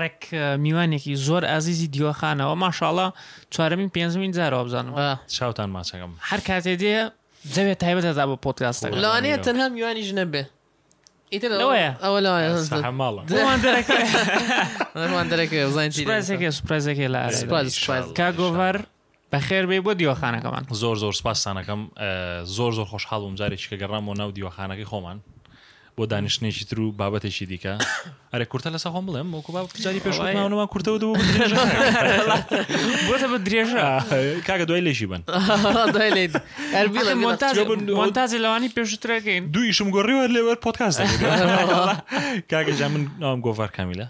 ڕێک میوانێکی زۆر ئازیزی دیوەخانەوە ماشاڵا چوارەمین پێنجمین جارە وابزانم چاوتان ماچەکەم هەر کاتێ دێ جەوێ تایبەت هەزا بۆ پۆتکاستە لەوانەیە تەنها میوانی ژنە بێ کاگۆڤەر بەخێر بێی بۆ دیوەخانەکەمان زۆر زۆر سپاستانەکەم زۆر زۆر خۆشحاڵ بووم جارێکی کە گەڕام بۆ ناو دیوەخانەکەی خۆمان بۆ دانیشتنێکی تر و بابەتێکی دیکە ئەرێ کورتە لەسە خۆم بڵێم وەکو بابتجاری پێشمان کورتەوە دوو بۆتە بە درێژە کاگە دوای لێشی بن مۆنتازی لەوانی پێشترەکەین دویشم گۆڕیوە لێوەر پۆتکاس کاگەجا من ناوم گۆڤار کامیلە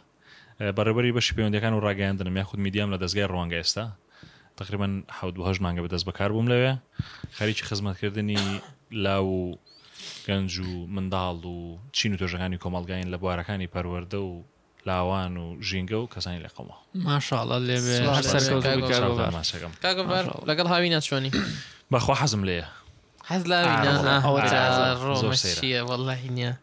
بەڕێوەبەری بەشی پەیوەندیەکان و ڕاگەیاندنم یاخود میدیام لە دەزگای ڕوانگە ئێستا تقریبا حەوت بۆ هەشت مانگە بە دەست بەکار بووم لەوێ خەریکی خزمەتکردنی لاو و گەنج و منداڵ و چین و تۆژەکانی کۆمەڵگاین لە بوارەکانی پەروەردە و لاوان و ژینگە و کەسانی لە قەوما ماشاءاللە لێ بێ هەر سەرکەوتوو بی کاک بەبار کاک بەبار لەگەڵ هاوینە چۆنی بەخوا حەزم لێیە حەز لاوینە ئەوە زۆر سەیرە. ئەوە چیە واللهی نیە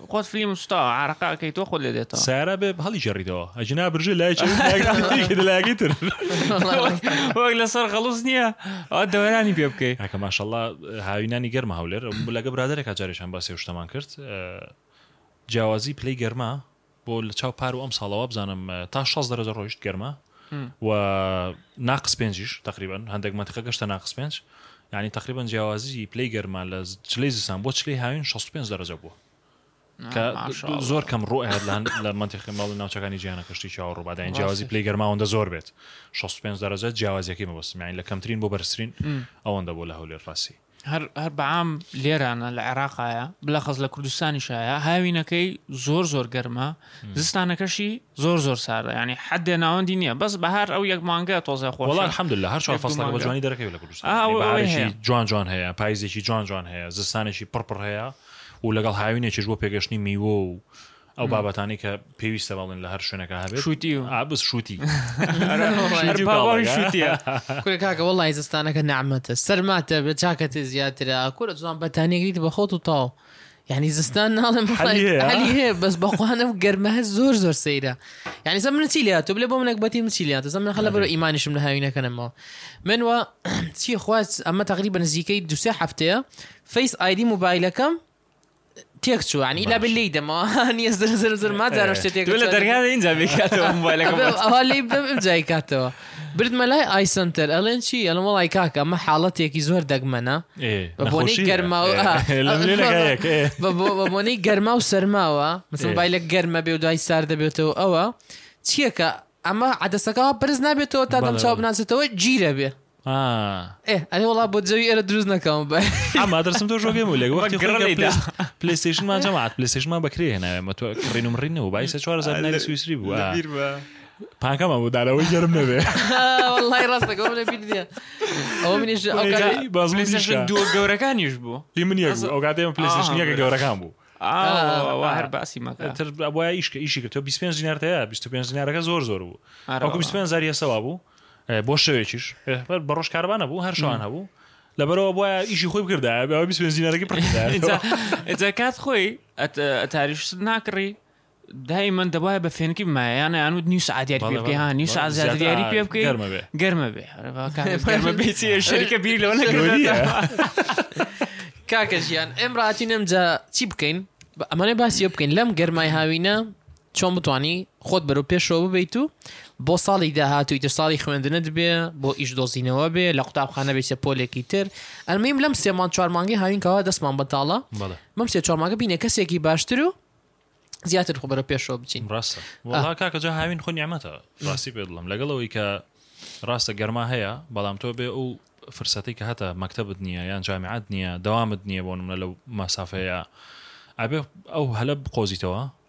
خۆت فری مشتا عرقا ئەکەی تۆ خۆت لێ دێتەوە سارا بێ هەڵیگەڕیتەوە ئەجنا برژێ لای لایەکی تر وەک لەسەر خەڵوز نییە ئەو دەوەرانی پێ بکەی ئەکە ماشەڵا هاوینانی گەرمە هەولێر لەگە برادێکا جارێکیان باسی شتەمان کرد جیاوازی پلەی گەرما بۆ لە چاو پار و ئەم ساڵەوە بزانم تا 16 دەرەجە ڕۆیشت گەرما و ناقس پێنجیش تقریبان هەندێک منتیقە گەشتە ناقس پێنج ینی تقریبان جیاوازی پلی گەرمان لە چلی زستان بۆ چلی هاوین 65 دەرەجە بووە زۆر کەم ڕۆ هەرلان لە منتیقی ماڵی ناوچەکانی جیانە کەشتی چاوە ڕووباداین جیاوازی پلی گەرماوەندە زۆر بێت 65 دەرەجە جیاوازەکەی مەبستمیانی لە کەمترین بۆ بەرسرین ئەوەندە بۆ لە هەولێر فاسی هەر هەر بە عام لێرانە لە عێراقایە بلەخەز لە کوردستانیشایە هاوینەکەی زۆر زۆر گەرمە زستانەکەشی زۆر زۆر ساردە ینی حدێ ناوەندی نییە بەس بە هەر ئەو یەک مانگە تۆزە خۆ وڵات حمد لە هەر فەسڵەکە بە جوانی دەرەکەی لە کوردستان آه، یعنی ئەوە- ئەوە بەهارێکی هەیە. جوان جوان هەیە پایزێکی جوان جوان هەیە زستانێکی پڕپڕ هەیە و لەگەڵ هاوینێکیش بۆ پێگەشتنی میوە و ئەو بابەتانی کە پێویستە باڵێن لە هەر شوێنەکە هەبێت شوتی و ئابس شوتی کورە کاکە وەڵی زستانەکە نامەتە سەرماتە بە چاکەتە زیاترە کورە زوان بەتانەگەیت بە خۆت و تاو یعنی زستان ناڵێم هەیە بەس بەخواانە و گەرمە هە زۆر زۆر سەیرە یعنی زە منە چی لە تۆ بلێ بۆ منەک بەتی من چی لە زە من خەلە بەرە ئیمانیشم لە هاوینەکەنەمەوە من وە چی خواست ئەمە تقریبا نزیکەی دوسێ هەفتەیە فەیس ئایدی موبایلەکەم تێک چوو ینی لا بە لی دەمەوە نیە زر زر زر ماجارە شتێک تێک لە دەرگاێ اینجا بکاتەوە ئەوا لی بم جای کاتەوە بردمە لای ئای سنتەر ئەلێن چی ئەلم وڵی کاکە ئەمە حاڵەتێکی زۆر دەگمەنە بۆنی گەرما بۆنی گەرما و سەرماوە مثل بای لە گەرمە بێ و دوای سار دەبێتەوە ئەوە چیەکە ئەمە عادەسەکە بەرز نابێتەوە تا دەم چاو بناسێتەوە جیرە بێ ئێ ئەنی وڵا بۆ جەوی ئێرە دروست نەکەم ئەما دەرسم تۆ ژۆگەی مولێک وەختی پلیستیشنمان جەماعات پلیستیشنمان بەکرێ هێناوێمە تۆ کڕین و مڕین و بایسە چوار زار ناری سویسری بووە پاکەمە بۆ دارەوەی گەرم نەبێ وڵی ڕاستەکە لە بیر نیە ئەو منیش دوو گەورەکانیش بوو لی من ئەو کاتێمە پلیستیشنیەکە گەورەکان بوو هەر باسی مەتر بۆە ئیشکە ئیشی کرد تۆ 25 دینار هەیە 25 دینارەکە زۆر زۆر بوو ئەو 25 زاری هەسەوا بوو بۆ شەوێکیش بە ڕۆژ کاربان نەبوو هەر شوان هەبوو لەبەرەوە بۆە ئیشی خۆی بکردەوە بێزینەرەکە پڕدا کات خۆی تاریش ناکڕی دای من دەبایە بە فێنکی مایانە یانوت نیو سعادیاری ها نیو سعادیاری پێ بکەی گەرمە بێ گەرمە بێ شەریکە بیر لەوە کاکە ژیان ئەمڕاتی نەمجا چی بکەین ئەمانە باسی بکەین لەم گەرمای هاوینە چۆن بتوانی خۆت بەرەو پێشەوە ببیت و بۆ ساڵی داهاتوو ئیتر ساڵی خوێندنت بێ بۆ ئیش دۆزینەوە بێ لە قوتابخانە بێتە پۆلێکی تر ئەلمیم لەم سێمان چوارمانگەی هاوینکەوە دەستمان بەتاڵە مەم سێ چوارماگە بینە کەسێکی باشتر و زیاتر خۆ بەرە پێشەوە بچین ڕاستە کاکە جا هاوین خۆ نیامەتە ڕاستی پێ دڵم لەگەڵەوەی کە ڕاستە گەرما هەیە بەڵام تۆ بێ ئەو فرسەتی کە هەتا مەکتتەبت نییە یان جامیعات نییە داوامت نییە بۆ منە لەو ماسافەیە ئەبێ ئەو هەلە بقۆزیتەوە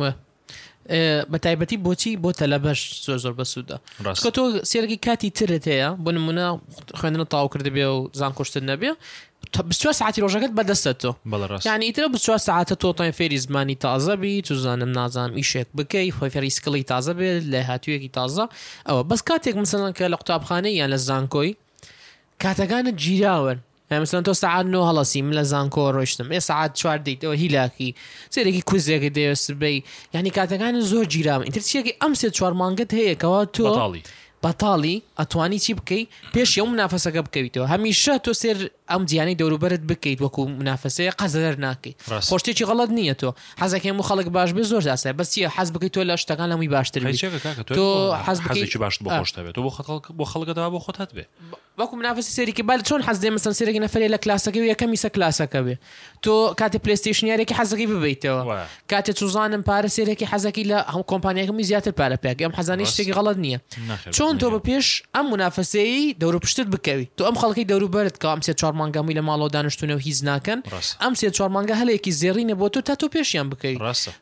وە بە تایبەتی بۆچی بۆ تەلەبەش زۆر زۆر بەسوودە ڕاستکە تۆ سێرگی کاتی ترت هەیە بۆ نمونە خوێندن تاو کرد بێ و زان کوشتن نەبێ بچوە ساعتی ڕۆژەکەت بەدەستە تۆ ینی ترە بچوە ساعتە تۆ تاین فێری زمانی تازەبی توزانم نازانم ئیشێک بکەی خۆی فێری سکڵی تازە بێت لە هاتوویەکی تازە ئەوە بەس کاتێک مسەڵەن کە لە قوتابخانەی یان لە زانکۆی کاتەکانت گیراون ئێ مەسەلەن تۆ سەعات نۆ هەڵەسی من لە زانکۆوە ڕۆیشتم ئێ سەعات چوار دێیتەوە هی لاکی سێرێکی کوزێکت دەیەوێ سبەی یانی کاتەکانت زۆر گیراوە ئیتر چیەکی ئەم سێ چوار مانگەت هەیە کەوا تۆ بەتاڵی بەتاڵی ئەتوانی چی بکەی پێش یەو منافەسەکە بکەویتەوە هەمیشە تۆ سێر ئەم جیانەی دەوروبەرت بکەیت وەکو منافەسەیە قەزەر ناکەی ڕاست. خۆشتێکی غەڵەت نییە تۆ حەزەکەی و خەڵک باش بێ زۆر ئاسای بەس چیە حەز بکەیت تۆ لە شتەکان لەمووی باشتر بیت. هەیچێکە کاکە تۆ تۆ حەز بکەی- حەزێکی باشت بۆ آه. خۆشت هەبێت تۆ بۆ خەڵک بۆ خەڵکەتەوە بۆ خۆت هەتبێ وەکو منافەسی سەیریکە با چۆن حەز دێ مەسەن سەیرێکی نەفەرێ لە کلاسەکە و یەکەمی سە کلاسەکە بێ تۆ کاتێ پلەیستیشنیارێکی حەزەکەی ببیتەوە وە. کاتێ چوزانم پارە سەیرێکی حەزەکی لە هەم کۆمپانیەکەمی زیاتر پارە پێک ئەم حەزانی ڕاست. شتێکی غەڵەت نییە نەخێر چۆن تۆ بە بەدڵنیام. پێش ئەم منافەسەیی دەورو پشتت بکەوی تۆ ئەم خەڵکی دەورو بەرت کە ئەم سێ چوار مانگە هەمووی لە ماڵەوە دانشتونە و هیچ ناکەن ڕاست. ئەم سێ چوار مانگە هەلێکی زێڕینە بۆ تۆ تا تۆ پێشیان بکەوی ڕاستە.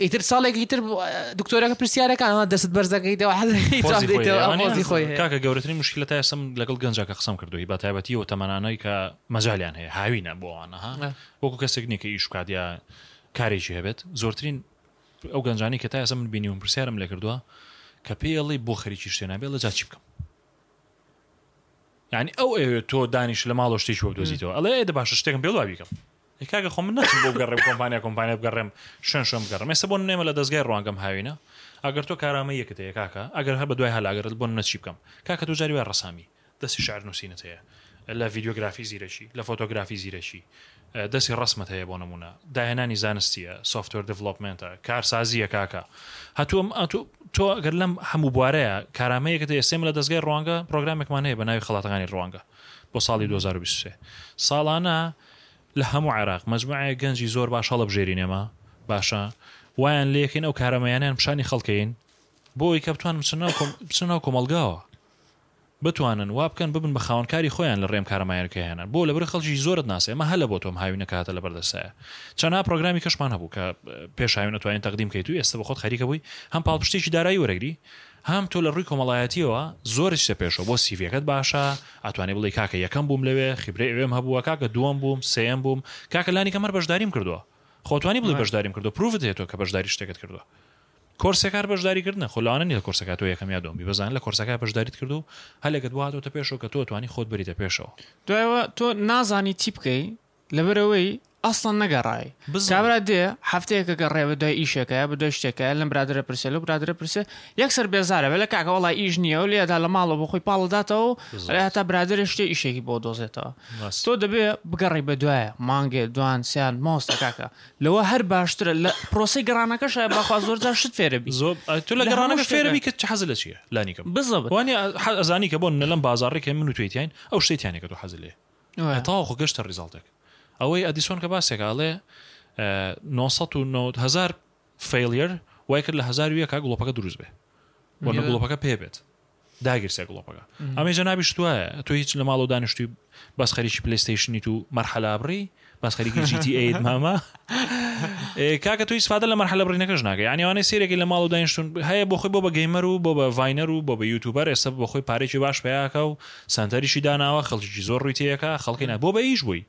ئیتر ساڵێکی تر دکتۆرەکە پرسیارەکان ئەوە دەست بەرزەکەیتەوە حەزی خۆی کاکە گەورەترین مشکلە تا ئێسم لەگەڵ گەنجەکە قسەم کردوی بە تایبەتی و تەمەنانەی کە مەجالیان هەیە هاوینە بۆوانەها وەکو کەسێک نیکە ئیش کادیا کارێکی هەبێت زۆرترین ئەو گەنجانی کە تا ئێسم من بینی و پرسیارم لێ کردووە کە پێڵی بۆ خەریکی شتێنە بێ لە جاچی بکەم یعنی ئەو ئەوێت تۆ دانیش لە ماڵۆ شتێکی وەدۆزیتەوە ئەڵێ دە باشە شتێکم پێڵوا بیکەم ئەی کاکە خۆ من نەچم بۆ بگەڕێم کۆمپانیا کۆمپانیا بگەڕێم شوێن شوێن بگەڕێم ئێستا بۆ نمونە ئێمە لە دەزگای ڕوانگەم هاوینە ئەگەر تۆ کارامەیەکت هەیە کاکە ئەگەر هەر بەدوای هەلا ئەگەر بۆ نمونە چی بکەم کاکە تۆ جاری وایە ڕەسامی دەستی شیعر نووسینت هەیە لە ڤیدیۆگرافی زیرەکی لە فۆتۆگرافی زیرەکی دەستی ڕەسمت هەیە بۆ نمونە داهێنانی زانستیە سۆفتوەر دیڤلۆپمێنتە کارسازییە کاکە هەتووم ئەتو تۆ گەر لەم هەموو بوارەیە کارامەیەکت هەیە ئێستێمە لە دەستگای ڕوانگە پرۆگرامێکمان هەیە بە ناوی خەڵاتەکانی ڕوانگە بۆ ساڵی 2023 ساڵانە لە هەموو عێراق مەجموعەیەک گەنجی زۆر باش هەڵەبژێرین ئێمە باشە وایان لێکەین ئەو کارە مەیانەیان پیشانی خەڵکەین بۆ ئەوەی کە بتوانن بچنە ناو کۆم بچنە ناو کۆمەڵگاوە بتوانن وا بکەن ببن بە خاوەن کاری خۆیان لە ڕێم کارە مایەرکەیانە بۆ لەبەر خەڵکی زۆرت ناسێ ئەمە هەلە بۆ تۆم هاوینە کە هاتە لە بەر دەستایە چەنها پرۆگرامی کەشمان هەبوو کە پێش هاوینە توانین تەقدیم کەیت و ئێستا بە خۆت خەریکە بووی هەم پاڵپشتێکی دارایی وەرەگری هەم تۆ لە ڕووی کۆمەڵایەتیەوە زۆرت لە پێشە بۆ سیڤیەکەت باشە ئەتوانی بڵێی کاکە یەکەم بووم لەوێ خیبرەی ئەوێم هەبووە کاکە دووەم بووم سێیەم بووم کاکە لانی کەم هەر بەژداریم کردووە خۆ ئەتوانی بڵێی بەژداریم کردووە پرووفت هەیە تۆ کە بەژداری شتێکت کردووە کۆرسێکە هەر بەژداری کردنە خۆ لەوانە نیە لە کۆرسەکە تۆ یەکەم یا دووەم بی بەزان لە کۆرسەکە بەژداریت کردووە و هەلێکت بۆ هاتۆتە پێشەوە کە تۆ ئەتوانی خۆت بەریتە پێشەوە. دوایەوە تۆ نازانی چی بکەی. لەبەرئەوەی ئەسڵەن نەگەڕای کابرا دێ هەفتەیەکە گەڕێ بەدوای ئیشێکە بەدوای شتێکە لەم برادرە پرسێ لەو برادرە پرسێ یەکسەر بێزارە بێ لە کاکە وەڵا ئیش نییە و لێدا لە ماڵەوە بۆ خۆی پاڵداتەوە ئەرێ تا برادرە شتێ ئیشێکی بۆ دۆزێتەوە تۆ دەبێ بگەڕی بەدوایە مانگێ دوان سیان ماوەستە کاکە لەوە هەر باشترە لە پرۆسی گەڕانەکە شای بەخوا زۆر جار شت فێرە بی زۆر تۆ لە گەڕانەکە فێرە بی کە چ حەز لە چیە لانیکەم بزەبانی کە بۆ نە لەم بازاڕێک هەیە من و توێتیین ئەو شتێتیانێکە تۆ حەز لێ ئەوە تەواو خۆ گەشتە ڕیزاڵتێک ئەوەی ئەدیسۆن کە باسێکە ئەڵێ نۆ سەد و نەوەد هەزار فەیلیر وای کرد لە هەزار و یەکە گڵۆپەکە دروست بێ بۆ نە گڵۆپەکە پێ بێت داگیرسێ گڵۆپەکە ئەمەی جەنابیش وایە تۆ هیچ لە ماڵەوە دانیشتوی بەس خەریکی پلیستەیشنیت و مەرحەلابڕی بەس خەریکی جی تی ئەیت مامە کاکە توی سفادە لە مەرحلە بڕینەکەش ناکە یعنی ئەوانەی سێرێکی لە ماڵ و داینشتون هەیە بۆ خۆی بۆ بە گەیمەر و بۆ بە ڤینەر و بۆ بە یوتوبەر ئێستا بۆ خۆی پارێکی باش پیاکە و سنتەریشی داناوە خەڵکی زۆر ڕویتەیەەکە خەڵکینا بۆ بە ئیش بووی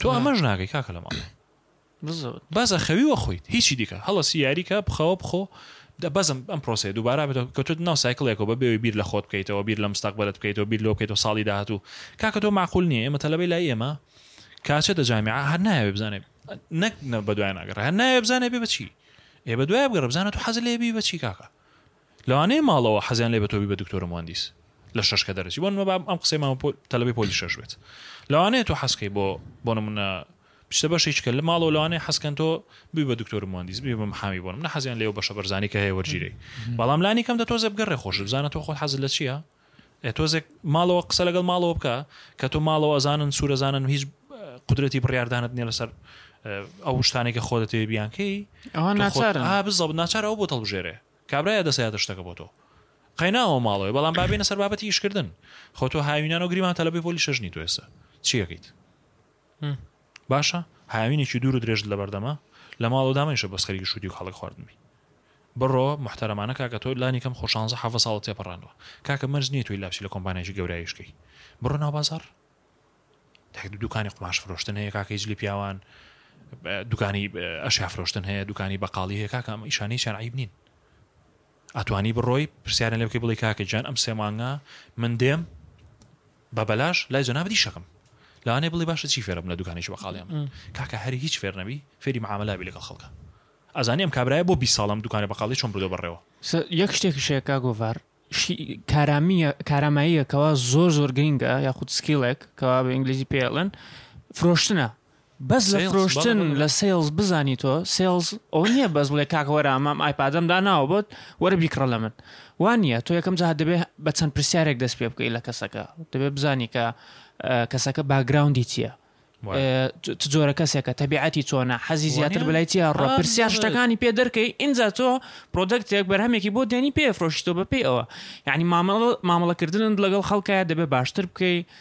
تۆ ئەمەش ناگەی کاکە لە ماڵ بەزە خەوی وەخۆیت هیچی دیکە هەڵەسی یاریکە بخەوە بخۆ بەزم ئەم پرۆسی دووبارە بێت کە تۆت ناو سایکلێکەوە بە بێوی بیر لە خۆت بکەیتەوە بیر لە مستەقبلت بکەیتەوە بیر لۆ بکەیتەوە ساڵی داهات و کاکە تۆ معقول نییە ئمە تەلبەی لای ئێمە کاچێتە جامیعە هەر نایەوێ بزانێ نەک بە دوای ناگەڕ هەر نایە بزانێ بێ بچی ئێ بە دوای بگەڕ بزانە تو حەز لێبی بەچی کاکە لەوانەیە ماڵەوە حەزیان لێ بە تۆبی بە دکتۆرە مهندیس لە شش کە دەرەی بۆن مەبام ئەم قسەی مامە تەلبی پۆلی شش بێت لەوانەیە تۆ حەسکەی بۆ بۆ نمونە پشتە بەشی چکە لە ماڵەوە لەوانەیە حەسکەن تۆ بی بە دکتۆر مهندیس بی بە محامی بۆن نە حەزیان لێو بەشە بەرزانی کە هەیە وەرگیری بەڵام لانی کەم دە تۆزە بگەڕێ خۆش بزانە تۆ خۆت حەز لە چییە ئێ تۆزێک ماڵەوە قسە لەگەڵ ماڵەوە بکە کە تۆ ماڵەوە ئەزانن سوورە زانن و هیچ قدرەتی بڕاردانت نیە لەسەر ئەو شتانێکە خۆ دەتەوێ بیانکەی ئەوان ناچار بزەب ناچار ئەو بۆ تەڵبژێرێ کابراە دەسەیاتە شتەکە بۆ تۆ قەیناوە ماڵەوەی بەڵام بابێنە سەر بابەتی ئیشکردن خۆ تۆ هاوینان و گریمان تەلبی پۆلی شەژنی توێسە چیەکەیت م، باشە هاوینێکی دوور و درێژت لەبەردەمە؟ لە ماڵەوەدا مەیشە بەس خەریکی شوتی و کاڵەک خواردن بی. بڕۆ موحتەرەمانە کاکە تۆ لانی کەم خۆ شانزە حەڤە ساڵت تێپەڕاندوە کاکە مەرج نیە تۆی لابچی لە کۆمپانیایەکی گەورە ئیش کەی بڕۆ ناو بازاڕ تاکە دوکانی قوماش فرۆشتن هەیە کاکە هیچ لە پیاوان دوکانی ئەشیا فرۆشتن هەیە دوکانی بەقاڵی هەیە کاکە ئەم ئیشانەی چیان عیب نین ئەتوانی بڕۆی پرسیاریان لێ بکەی بڵێی کاکە گیان ئەم سێ مانگە من دێم بە بەلاش لای جەنابت ئیش ئەکەم لەوانەیە بڵێ باشە چی فێرم لە دوکانێکی بەقاڵێ من کاکە هەر هیچ فێر نەبی فێری معاملە بی لەگەڵ خەڵکە ئەزانی ئەم کابرایە بۆ 20 ساڵ لەم دوکانە بەقاڵی چۆن بردوە بەڕێوە یەک شتێکیش هەیە کاک گۆڤار کارامیە کاراماییەکەوە زۆر زۆر گرینگە یاخود سکیڵێک کەوا بە ئینگلیزی پێڵێن فرۆشتنە بەس لە فرۆشتن لە سێڵز بزانی تۆ سێڵز ئەو نییە بەس بڵێ کاکە وەرە ئەمام ئایپادەم داناوە بۆت وەرە بیکڕە لە من وان نییە تۆ یەکەم جا دەبێ بە چەند پرسیارێک دەست پێ بکەی لە کەسەکە دەبێ بزانی کە کەسەکە باگراوندی چییە جۆرە کەسێکە تەبیعەتی چۆنە حەزی زیاتر بلای چیە ڕپرسیا شتەکانی پێ دەرکەی ئینجا تۆ پرۆدەکتێک بەرهەمێکی بۆ دێنی پێ فرۆشتۆ بەپی ئەوە یعنی مامەڵ مامەڵەکردن لەگەڵ خەڵکە دەبێ باشتر بکەی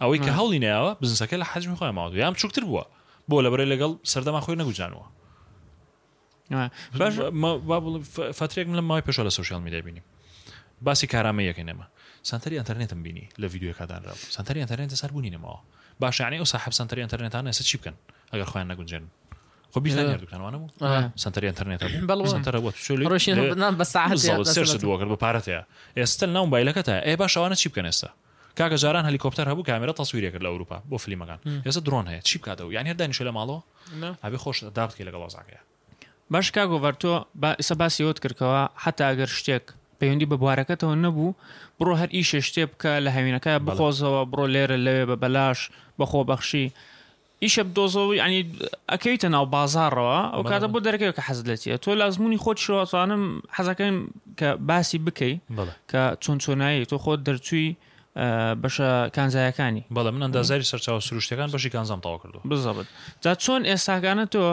ئەوەی کە هەوڵی نەیاوە بزنسەکە لە حەجمی خۆیان ماوە یان بچووکتر بووە بۆ لە بەرەی لەگەڵ سەردەما خۆی نەگوجانوە فترێک لە ماوەی پێشە لە سوسیال میدای بینیم باسی کارامە یەکەی نەمە سنتەری ئەتەرنێتم بینی لە یددیوکدانرا سنتەری ئەتەرنێت سەر بوونی نەماوە باشانی ئەو ساحب سنتەری ئەتەرنێتان ئێستا چی بکەن ئەگەر خۆیان نەگونجێن خۆ بیستانیردوکانوانە بوو سنتەری ئەتەرنێت بەڵڕۆشن بە ساعت دووەکرد بە پارەتەیە ئێستا ناو بایلەکەتە ئەی باشوانە چی بکەن ئێستا کاکە جاران هەلیکۆپتەر هەبوو کامێرا تەسویر ئەکرد لە ئەوروپا بۆ فلیمەکان ئێستا درۆن هەیە چی بکات ئەو یانی هەر دانیشە لە ماڵەوە نا ئەبێ خۆش دابتکەی لەگەڵ وەزعەکەیا باش کا گۆڤەر تۆ با ئێستا باسی ئەوت کرد کەوا حتا ئەگەر شتێک پەیوەندی بە بوارەکەتەوە نەبوو بڕۆ هەر ئیشێ شتێ بکە لە هاوینەکە بەڵێ. بخۆزەوە بڕۆ لێرە لەوێ بە بەلاش بە خۆبەخشی ئیشە بدۆزەوە یانی ئەکەویتە ناو بازاڕەوە ئەو کاتە بۆ دەرەکەوە کە حەز لەتیە تۆ لە ئەزمموی خۆت شواتوانم حەزەکەم کە باسی بکەی کە چۆن چۆنایی تۆ خۆت دەرچووی بەشە کانزایەکانی بەڵێ من ئەندازاری سەرچاو سروشتەکان بەشی کانزام تاوا کردو بزەبت جا چۆن ئێستاکانە تۆ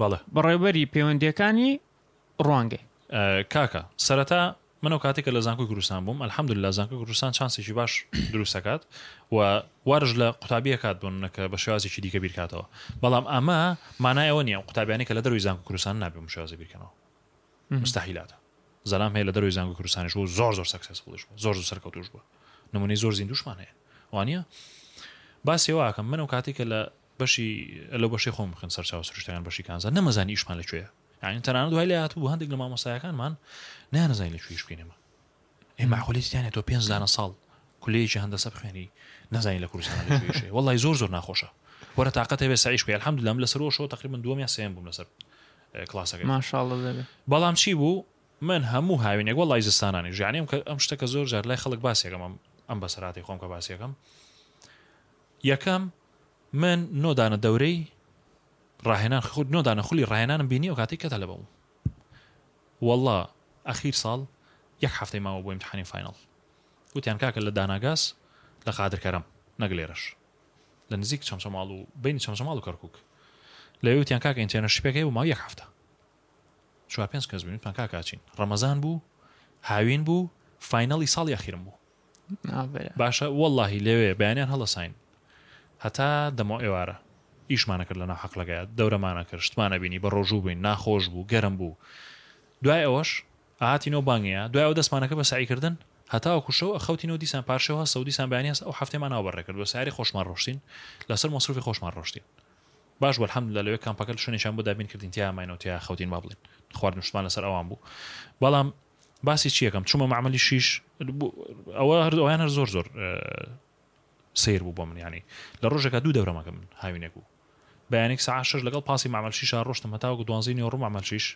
بەڵێ بەڕێوبەری پەیوەندەکانی ڕوانگەی. کاکە سەرەتا من ئەو کاتێک کە لە زانکۆی کوردستان بووم الحمدللە زانکۆی کوردستان چانسێکی باش دروست دەکات و وارش لە قوتابی ئەکات بۆ نمونە کە بە شێوازێکی دیکە بیرکاتەوە بەڵام ئەمە مانای ئەوە نییە قوتابیانی کە لە دەروی زانکۆی کوردستان نابێ بە شێوازێ بیرکەنەوە مستحیلاتە زەلام هەیە لە دەروی زانکۆی کوردستانیش بوو زۆر زۆر سەکسەسفوڵیش بوو زۆر زۆر سەرکەوتوش بووە نمونەی زۆر زیندوشمان هەیە وانە باسی واکەم من و کاتێکە لە بەشی لەو بەشی خۆم بخن سەرچاو سروشتەکان بەشی کانزا نەمەزانی ئیشمان لەکوێیە یانی تەنانەت دوای لە هاتبوو هەندێک لە مامۆسایەکانمان نانزانانی لە کوێش بینێمە ئێ ماخۆلی تیانە تۆ پێنج دانە ساڵ کولەیەکی هەندەسە بخوێنی نزانانی لە کوردستان وڵی زۆر زۆر ناخۆشە وەرە تااقەت هەبێ سعیش پێ الحمد لەم لەسەر شۆ تقریبا دومیان سێن بووم لەسەر کلاسەکە ماشاءڵ بەڵام چی بوو من هەموو هاوینێک وە لای زستانانی ژیانیم کە ئەم شتەکە زۆر جار لای خەڵک باسێکم ئەم بەسەراتی خۆم کە باسیەکەم یەکەم من نۆدانە دەورەی ڕاهێنان خود نۆ دانە خولی ڕاهێنانم بینی ئەو کاتەی کە تەلەبە بووم وەڵا ئەخیر ساڵ یەک حەفتەی ماوە بۆ ئیمتحانی فاینەڵ وتیان کاکە لە داناگاز لە قادر کەرەم نەک لێرەش لە نزیک چەمچەماڵ و بینی چەمچەماڵ و کەرکوک لەوێ وتیان کاکە ئینتێرنەشیپێک هەیە بۆ ماوە یەک حەفتە چوار پێنج کەس بووین وتمان کاکە ئەچین ڕەمەزان بوو هاوین بوو فاینەڵی ساڵی ئەخیرم بوو باشە واللهی لەوێ بەیانیان هەڵەساین هەتا دەمەوە ئێوارە ئیشمانە کرد لە ناو حەقلەکە دەورەمانە کرد شتمانە بینی بە ڕۆژوو بووین ناخۆش بوو گەرم بوو دوای ئەوەش ئاهاتینەوە بانگەیە دوای ئەو دەستمانەکە بە سعیکردن هەتاوە کوشەوە ئەخەوتینەوە دیسان پارشەوە هەستە و دیسان بەیانیاس ئەو هەفتێمان ناو بەڕێکرد بە ساری خۆشمان ڕۆشتین لەسەر مەسروفی خۆشمان ڕۆشتین باش بەحم لە لەوێ کامپەکە شوێنێکیان بۆ دابین کردین تیاماینەوە تیا خەوتین با بڵین خواردنشتمان لەسەر ئەوان بوو بەڵام باسی چی ئەکەم چومە مەعمەلی شیش ئەوە هەر ئەویان هەر زۆر زۆر سەیر بوو بۆ من یانی لە ڕۆژێکا دوو دەورەم ئەکەم هاوینێک بوو بەیانێک سەعات شەش لەگەڵ پاسی مەعمەل شیشا ڕۆشتم هەتاوەکو دوانزەی نێوەڕۆ مەعمەل شیش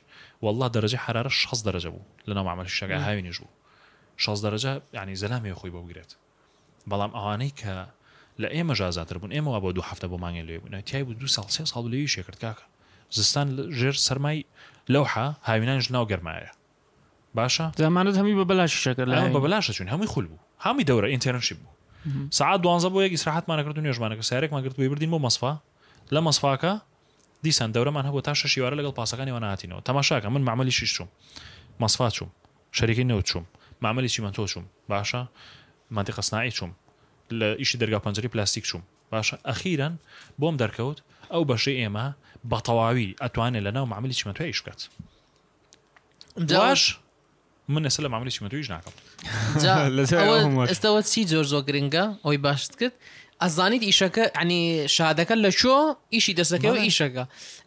واللە دەرەجەی حەرارە شەست دەرەجە بوو لەناو مەعمەل شیشەکە هاوینیش بوو شەست دەرەجە یانی زەلامێ خۆی بۆ بگرێت بەڵام ئەوانەی کە لە ئێمەش ئازاتر بوون ئێمە وا بۆ دوو هەفتە بۆ مانگێ لەوێ بووین تیای بوو دوو ساڵ سێ ساڵ لەوێ ئیشێ کرد کاکە زستان ژێر سەرمای لەوحە هاوینانیش لەناو گەرمایە باشە جا ئەمانەت هەمووی بە بەلاش ئیشە کرد ئەمانە بە بەلاشە چووین هەمووی خول بوو هەمووی دەورە ئینتێرنشیپ بوو سەعات دوانزە بۆ یەک ئیسراحەتمانە کرد و نوێژمانە کرد سەیارەێکمان گرت بووی بردین بۆ مەسفا لە مەسفاکە دیسان دەورەمان هەبوو تا شەش ئیوارە لەگەڵ پاسەکانی وانا هاتینەوە تەماشاکە من مەعمەلی شیش چووم مەسفا چووم شەریکەی نەوت چووم مەعمەلی چیمەنتۆ چووم باشە مەنتیقە سناعی چووم لە ئیشی دەرگا و پەنجەرەی پلاستیک چووم باشە ئەخیرەن بۆم دەرکەوت ئەو بەشەی ئێمە بەتەواوی ئەتوانێت لەناو مەعمەلی چیمەنتۆیا ئیش بکات دواش من ئێستا لە ماملێکی مەدویش ناکەم جا لە جای ئەوە ئەوەم وەرد. ئێستەوە چی زۆر زۆر گرنگە ئەوەی باشت کرد ئەزانیت ئیشەکە عنی شادەکە لە چۆ ئیشی دەستەکە و بەڵێ. ئیشەکە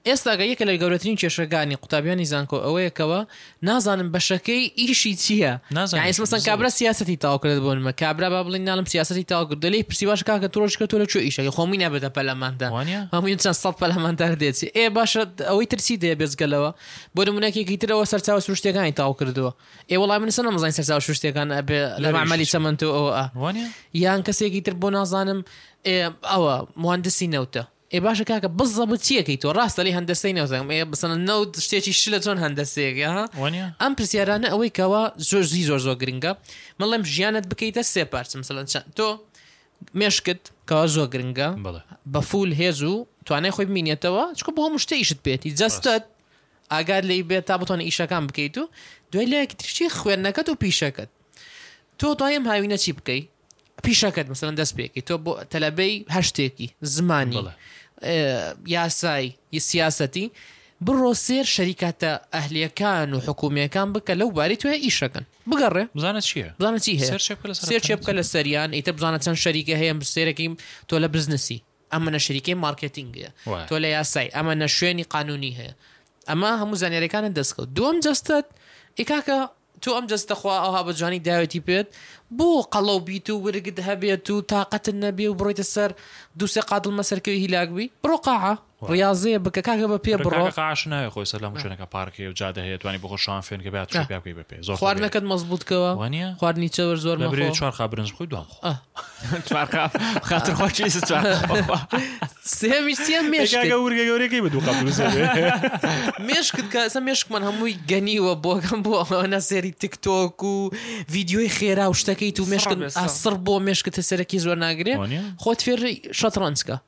ئێستاگە یەکە لە گەورەترین کێشەکانی قوتابیانی زانکۆ ئەوەیەکەوە نازانم بەشەکەی ئیشی چییە نازانم یعنی ئیشی مثلا چییە. کابرا سیاستی تاو کرد بۆ نمە کابرا با بڵین ناڵم سیاستی تاو کرد دەلی پرسی باش کاکە تۆش کە تۆ لە چۆ ئیشەکە خۆمی نابێتە پەلەماندا وانە؟ هەمووی چەند سەد پەلەمانتار دێت ئێ باشە ئەوەی ترسی دێ بێزگەلەوە بۆ نمونە یەکێکی تر ئەوە سەرچاوە سروشتیەکانی تاو کردووە ئێ وڵای من سەر نەمەزانین سەرچاوە سروشتیەکان ئەبێ لە معمەلی چەمەند و ئەوە وانە یان کەسێکی تر بۆ نازانم ئێ ئەوە مهندسی نەوتە ئێ باشە کاکە بزە بچیەکەی تۆ ڕاستە لەی هەندەسەی نەوزەم ئێ بسەن نەوت شتێکی شلە چۆن هەندەسێکە ها وانە ئەم پرسیارانە ئەوەی کەوا زۆر زی زۆر زۆر گرنگە مەڵێم ژیانت بکەیتە سێ پارچە مثلەن چەند تۆ مێشکت کەوا زۆر گرنگە بەڵێ. بە فوول هێز و توانای خۆی بمینێتەوە چونکە بۆ هەموو شتێ ئیشت پێتی جەستەت ئاگات لێی بێت تا بتوانێت ئیشەکان بکەیت و دوای لایەکی تریش چی خوێندنەکەت و پیشەکەت تۆ دوای ئەم هاوینە چی بکەی پیشەکەت مەسەلەن دەست پێکی تۆ بۆ تەلەبەی هەر شتێکی زمانی بەڵێ. ئێ، یاسای ی سیاسەتی بڕۆ سێر شەریکەتە ئەهلییەکان و حکوومییەکان بکە لەو بارەی تۆیە ئیش ئەکەن بگەڕێ بزانە چی هەیە بزانە چی هەیە سێرچێ بکە لەسەر سێرچێ بکە لە سەریان ئیتر بزانە چەند شەریکە هەیە سێرەکەیم تۆ لە بزنسی ئەمە نە شەریکەی مارکتینگە وایە. تۆ لە یاسای ئەمە نە شوێنی قانونی هەیە ئەمە هەموو زانیارەکانت دەستکەوت دوم جەستەت ئیکاکە تۆ ئەم جەستەخوا ئەوها بە جوانی داوێتی پێت بۆ قەڵەو بیت و ورگت هەبێت و تااقەتت نەبێ و بڕۆیتە سەر دووسێ قاتڵ مەسەرکەوی هیلاک بی بڕۆ قاعە ڕیاضەیە بکە کاکە بە پێ بڕۆ کاکە قاعش ناوێ خۆی سەر لەم شوێنەکە پارک هەیە و جادە هەیە توانی بۆ خۆ شان فێن کە بیا چی پیا بکەی بە پێ زۆر خواردنەکەت مەزبوط کەوە وانە خواردنی چەور زۆر مەخۆ لەبرێ چوار قا برنج بخۆی دوام خۆ چوار قا خاتر خۆ چی چوار سێمیش چیە مێشک کاکە ورگە گەورەکەی بە دوو قا دروست دەبێ مێشکت کە ئەسە مێشکمان هەمووی گەنیوە بۆگەم بۆ ئەوەنە سێری تیک تۆک و ڤیدیۆی خێرا و شتەکەی تو مێشکت سڕ بۆ مێشکت هەسەرەکی زۆر ناگرێ خۆت فێری شەتڕەنجکە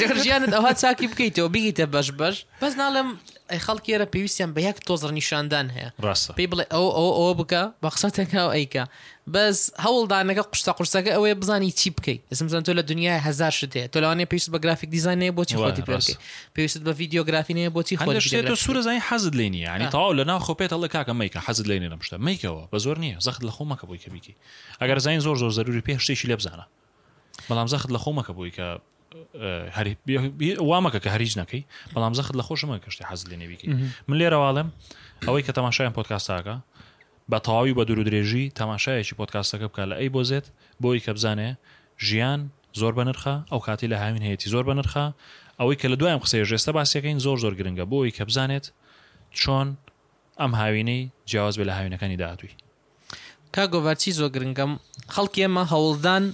جەگەر ژیانت ئەوها چاکی بکەیتەوە بگیتە بەش بەش بەس ناڵێم ئەی خەڵکێرە پێویستیان بە یەک تۆزڕ نیشاندان هەیە ڕاستە پێی بڵێ ئەو ئەو ئەوە بکە بە قسەتەکە و ئەیکە بەس هەوڵدانەکە قشتە قرسەکە ئەوەیە بزانی چی بکەیت ئەسمزان تۆ لە دنیای هزار شت هەیە تۆلانێ پێویست بە گرافیک دیزانەیە بۆچی وایە، خۆتی ڕاستە. پێ پێویست بە ڤیددیۆگرافینەیە بۆچی هەندێک خۆتی شتێ تۆ پێ سوورە زانین حەزت لێ نیە ینی آه. تەواو لە ناو خۆپێت هەڵێ کاکە مەیکە حەزت لێ نیە لەم شتە مەیکەوە بە زۆر نییە زەخت لە خۆ مەکە بۆی کە بیکەی ئەگەر زانین زۆر زۆر زەروری پێ شتێکی لێ بزانە بەڵام زەخت لە خۆمەکە بۆی کە وامەکە کە هەریج نەکەی بەڵام زەخت لە خۆشمە کەشتی حەز لێ نەبیکە من لێرەواڵم ئەوەی کە تەماشایان پۆتکاستاکە بە تەواوی بە دوور درێژی تەماشایەکی پۆتکاستەکە بکە لە ئەی بۆ زێت بۆی کە بزانێ ژیان زۆر بە نرخە ئەو کاتی لە هاوین هەیەی زۆر بە نرخە ئەوەی کە لە دوایان قسەیە ژێستە باسیەکەین زۆر زۆر گرنگە بۆی کە بزانێت چۆن ئەم هاوینەی جیاواز بە لە هاوینەکانی داهاتووی کاک گۆڤار چی زۆر گرنگە خەڵکی ئێمە هەوڵدان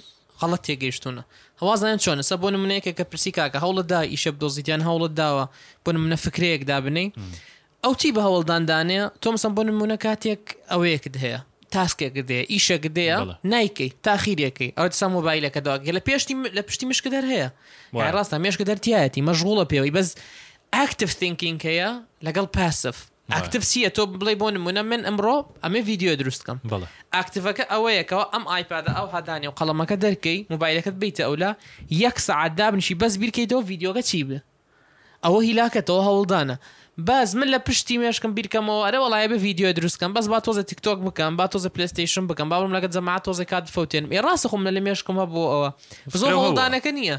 هەڵە تێگەیشتونە هەوازانیان چۆن سە بۆ منە یەکێک کە پرسی کاکە هەوڵە دا ئیشە بدۆزیتیان هەوڵت داوە بۆن منە فکرەیەک دابنی ئەو چی بە هەوڵداندانەیە تۆمسم بۆ نمونە کاتێک ئەوەیەکت هەیە تاسکێک دێ ئیشێک دەیە نایکەی تاخیرەکەی ئەو سا مۆبایلەکە داگە لە پێشتی لە پشتی مشکە دەر هەیە ڕاستە مێشکە دەرتیایەتی مەژغوڵە پێوەی بەس ئاکتف تینکینگ هەیە لەگەڵ پاسف ئاکتیڤ چیە تۆ بڵێ بۆ نمونە من ئەمڕۆ ئەمێ ڤیدیۆ دروست کەم ئاکتیڤەکە ئەوەیە کەوا ئەم ئایپادە ئەوها دانێ و قەڵەمەکە دەرکەی موبایلەکەت بیتە ئەولا یەک سەعات دابنیشی بەس بیرکەیتەوە ڤیدیۆکە چی بێ ئەوە هیلاکەتەوە هەوڵدانە باز من لە پشتی مێشکم بیرکەمەوە ئەرە وڵایە بە ڤیددیو دروستکەم بەس با تۆزە تیکتۆک بکەم با تۆزە پلستیشن بکەم باڵم لەگە جەماعات تۆزە کات فوتێنم ئێ ڕاستە خۆم لە لە مێشکمە بۆ ئەوە زۆر هەوڵدانەکە نییە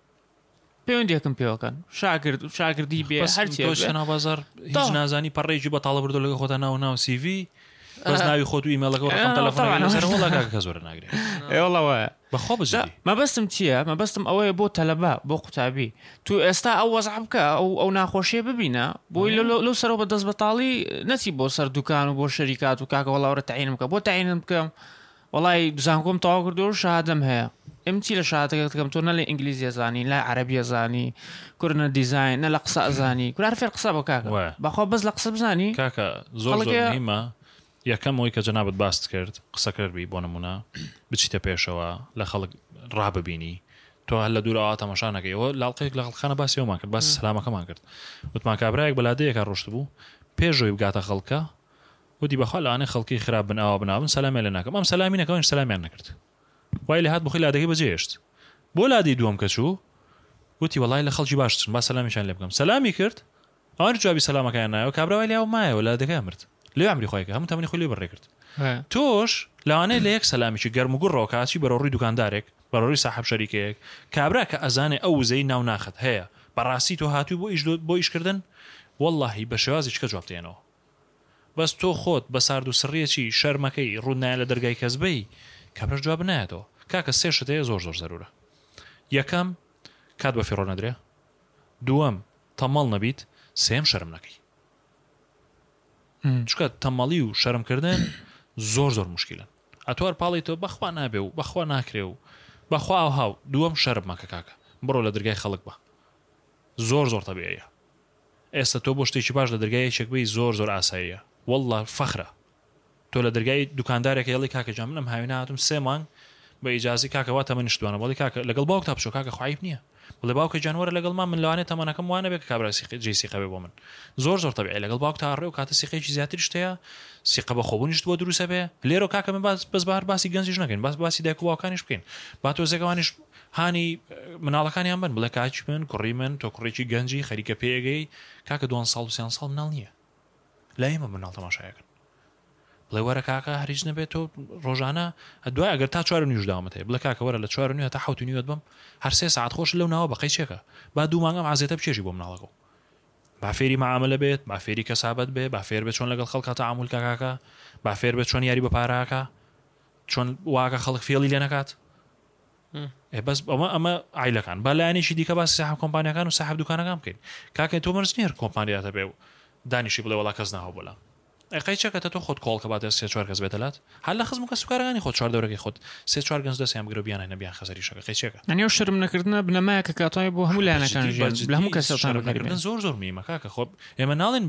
پەیوەندیەکم پێوەکەن شاگرد شاگردی بێ بەس هەرچی تۆش شەنا بازار هیچ تاو. نازانی پەڕەیەکی بەتاڵە بردو لەگە خۆتا ناو ناو سی ڤی بەس ناوی خۆت و ئیمێڵەکە و ڕقم آه، تەلەفۆنەکە طبعاً. لەسەر وڵا کاکە کە زۆر ناگرێ ئێوەڵە وایە بەخوا بەجدی مەبەستم چییە مەبەستم ئەوەیە بۆ تەلەبە بۆ قوتابی تو ئێستا ئەو وەزع بکە ئەو ئەو ناخۆشیە ببینە بۆی لە لە- لەو سەرەوە بە دەست بەتاڵی نەچی بۆ سەر دوکان و بۆ شەریکات و کاکە وەڵاوەرە تعینم بکە بۆ تعینم بکەم وەڵای زانکۆم تەواو کردوە و شەهادەم هەیە ئم چی لە شەهادەکەت کەم تۆ نە لە ئینگلیزی ئەزانی لە عەرەبی ئەزانی کورە نە دیزاین نە لە قسە ئەزانی کورە هەر فێر قسە بە کاکە وایە. بەخوا بەس لە قسە بزانی کاکە زۆر خەڵک زۆر ێە. مهمە یەکەم ئەوەی کە جەنابت باست کرد قسەکەر بی بۆ نمونە بچیتە پێشەوە لە خەڵک ڕا ببینی تۆ هەر لە دوورەوە تەماشا نەکەی ئەوە لاڵقەیەک لە خەڵکانە باسی ئەومان کرد باسی سەلامەکەمان کرد وتمان کابرایەک بە لادێیەکا ڕۆشتبوو پێش ئەوەی بگاتە خەڵکە وتی بەخوا لەوانەیە خەڵکی خراپ بن ئاوا بناو بن سەلامیان لێ ناکەم ئەم سەلامی نەکەم ئەویش سەلامیان نەکرد وای لێهات بەخۆی لادەکەی بەجێ هێشت بۆ لادەی دووەم کە چوو وتی وەڵای لە خەڵکی باشترن با سەلامیشان لێ بکەم سەلامی کرد ئەوان جوابی سەلامەکەیان نایەوە کابرا وای لێ مایەوە لادەکەیان مرد لێ عەمری خۆی کە هەموو تەمەنی خۆی لێ بڕێ کرد تۆش لەوانەیە لە یەک سەلامیکی گەرم و گوڕەوە کە ئاچی بەرەو ڕووی دوکاندارێک بەرەو ڕووی ساحەب شەریکەیەک کابرا کە ئەزانێ ئەو وزەی ناو ناخت هەیە بەڕاستی تۆ هاتووی بۆ ئیش بۆ ئیشکردن وەڵڵاهی بە شێوازی چکە جواب دێنەوە بەس تۆ خۆت بە سارد و سڕیەکی شەرمەکەی ڕووت نایە لە دەرگای کەس بێی کە پێش جواب نایەتەوە کاکە سێ شت هەیە زۆر زۆر زەرورە یەکەم کات بە فیڕۆ نەدرێ دووەم تەمەڵ نەبیت سێم شەرم نەکەی چکە تەمەڵی و شەرم کردن زۆر زۆر مشکیلن ئەتوار پاڵی تۆ بەخوا نابێ و بەخوا ناکرێ و بەخوا ئەو هاو دووەم شەرم مەکە کاکە بڕۆ لە درگای خەڵک بە زۆر زۆر تەبیعە ئێستا تۆ بۆ شتێکی باش لە دەرگای یەکێک بێی زۆر زۆر ئاساییە واللە فەخرە تۆ لە دەرگای دوکاندارێک ئەیڵێی کاکە گیان من ئەم هاوینە هاتووم سێ مانگ بە ئیجازەی کاکە وا تەمەنی شتوانە بەڵی کاکە لەگەڵ باوکتا بچۆ کاکە خۆ عەیب نییە بڵێ باوکە گیان وەرە لەگەڵ مام من لەوانەیە تەمەنەکەم وا نەبێ کە کابرا سیقە جێی سیقە بێ بۆ من زۆر زۆر تەبیعیە لەگەڵ باوکتا ئەڕێ و کاتە سیقەیەکی زیاتریشت هەیە سیقە بە خۆبوونیشت بۆ دروست ئەبێ لێرۆ کاکە من باس بەس با هەر باسی گەنجیش نەکەین باس باسی دایک و باوکانیش بکەین با تۆزێک ئەوانیش هانی مناڵەکانیان بەن بڵێ کاکی من کوڕی من تۆ کوڕێکی گەنجی خەریکە پێگەی کاکە دوان ساڵ و سێان ساڵ مناڵ نییە لای ئێمە مناڵ تەماشایەکەن بڵێ وەرە کاکە هەر هیچ نەبێت تۆ ڕۆژانە دوای ئەگەر تا چوار نیوش داوامت هەیە بڵێ کاکە وەرە لە چوار نیو هەتا حەوت نیوت بم هەر سێ ساعت خۆش لەو ناوە بەقەی چێکە با دوو مانگ ئەم عەزێتە بکێشی بۆ مناڵەکە و با فێری معاملە بێت با فێری کەسابەت بێ با فێر بێت چۆن لەگەڵ خەڵکا تەعامول کە کاکە با فێر بێت چۆن یاری بە پاراکە چۆن واکە خەڵک فێڵی لێ نەکات بەس ئەمە ئەمە ئایلەکان با لایەنێکی دیکە باسی ساحب کۆمپانیەکان و ساحب دوکانەکان بکەین کاکە تۆ مەرز نێر کۆمپانیاتە بێ و دانیشی بڵێ وڵا کەس ناوە بۆلا ئەقای چەکەتە تۆ خۆت کۆڵکە باتێ سێ چوار کەس بێتەلات هەر لە خزم کە سوکارەکانی خۆ چوار دەورەکەی خۆت سێ چوار گەنج دەستیان بگرە بیان هەنە بیان خەسەری شەکە قەی چێکە ئەنیو شرم نەکردنە بنەمایە کە کاتای بۆ هەموو لایەنەکان ژیان لە هەموو کەسەکان بەکردن زۆر زۆر میمە کاکە خۆ ئێمە ناڵێن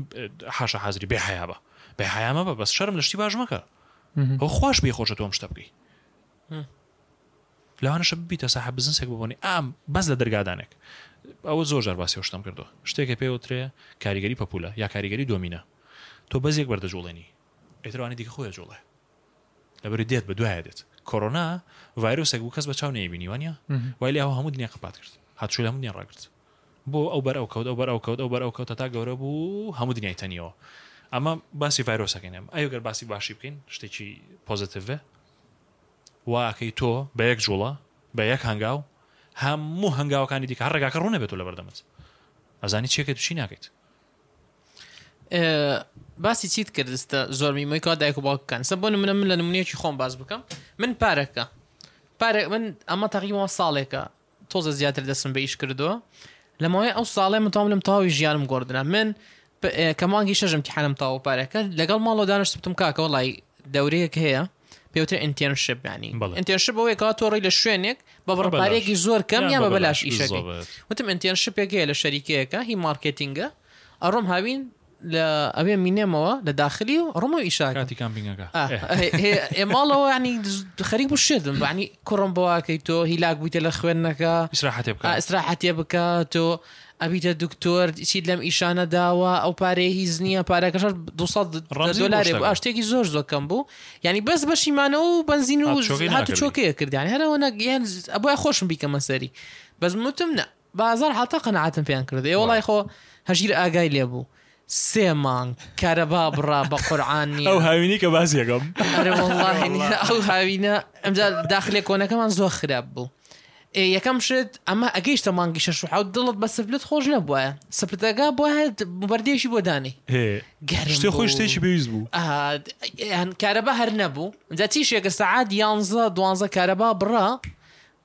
حاشا حازری بێ حیابە بێ حیامە بە بەس شەرم لە شتی باش مەکە ئەو خوش بێ خۆشە تۆم شتە بکەی هه لەوانەشە ببیتە ساحە بزنسێک ببنی ئام بەس لە دەرگادانێک ئەوە زۆر جار باسی شتم کردووە شتێکە پێ وترێ کاریگەری پەپولە یا کاریگەری دۆمینە تۆ بەس یەک بەردە جوڵێنی ئەتروانی دیکە خۆی جوڵێ لەبەر دێت بە دوایە دێت کۆرۆنا ڤایرۆسێک بوو کەس بە چاو نەیبینی وانە وای لە هەموو دنیا قپات کرد هاتوو لە منی ڕاگرت بۆ ئەو بەر ئەو کەوت ئەو بەر ئەو کەوت ئەو بەر ئەو کەوتە تا گەورە بوو هەموو دنیای تەنیەوە ئەمە باسی ڤایرۆسەکەینم ئەوگەر باسی باشی بکەین شتێکی پۆزتیڤێ وا ئەکەی تۆ بە یەک جوڵە، بە یەک هەنگاو هەموو هەنگاوەکانی دیکە هەر ڕێگاکە ڕوونە بێتۆ لە بەردەمت ئەزانی چی ئەکەیت و چی ناکەیت. باسی چیت کرد ستە زۆر میمۆی کا دایک و باوکەکان سە بۆ نمونە من لە نمونەیەکی خۆم باس بکەم من پارەکە پارە من ئەمە تەقیمەوە ساڵێکە تۆزە زیاتر دەسم بە ئیش کردووە لە ماوەی ئەو ساڵێ متام لەم تەواوی ژیانم گۆڕدرا من کە مانگی شەژم تیحانم تاوە پارەکە لەگەڵ ماڵەوە دانیشتم کاکە وڵی دەورەیەک هەیە پێوتر ئینتێنشپ ینی ئینتێنشپ بەوەی کا تۆڕی لە شوێنێک بە بڕپارێکی زۆر کەم یا بە بەلاش ئیشەکە وتم ئینتێنشپێک هەیە لە شەریکەیەەکە هی مارکتینگە ئەڕۆم هاوین لە ئەوێ مینێمەوە لە داخلی و ڕمە ئیشا کاتی کامپینگەکە ئێ ماڵەوە ینی خەری بوو شێتم بانی کوڕم بەواکەی تۆ هیلاک بوویتە لە خوێندنەکە ئیسراحەتێ بکە ئیسراحەتێ بکە تۆ ئەبیتە دکتۆر چیت لەم ئیشانە داوە ئەو پارەیە هیچ نییە پارەکەش 200 دلاری بوو شتێکی زۆر زۆر کەم بوو ینی بەس بەشیمانە و بنزین و هات چۆکەیە کردیان هەرەوە نەگەیان ئەبای خۆشم بیکەمە سەری بەس متم نە بە هەزار حاڵتە قەناعەتم پێیان کردە ئێ وەڵای خۆ هەژیر ئاگای لێ بوو سێ مانگ کارەبا بڕا بە قورعان نییە ئەو هاوینی کە باس یەکەم ئەرێ وەڵاهی نییە ئەو هاوینە ئەمجا داخلێ کۆنەکەمان زۆر خراپ بوو ئێ یەکەم شت ئەمە ئەگەیشتە مانگی شەش و حەوت دڵت بە سپلت خۆش نەبووە سپتەکە بۆ هەت بەردێکی بۆ دانی هێ گەرم شتێ خۆی بوو. شتێکی پێویست بوو ئا، یان کارەبا هەر نەبوو جا تیشێکە سەعات یانزە دوانزە کارەبا بڕا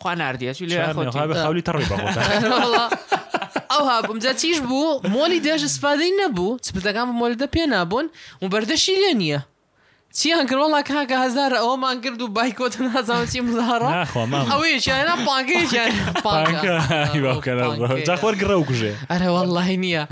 خوا ناردیە چی لێ چوار خۆتی. نوێخوابێ خەولی تەڕی بە خۆتە وەڵا. ئەو هابووم جا چیش بوو مۆلی دەش سپادەی نەبوو چپتەکان بە مۆلدە پێ نابوون و بەردەشی لێ نییە چیان کرد وڵا کاکە هزار ئەومان کرد و بایکۆت نازانم چی مزارە ناخوا مام ئەوەیە چیانە پانکەیە چیان پانکە هی باوکەرە پانکەیە. جا خۆر گڕە و کوژێ ئەرە واللهی نییە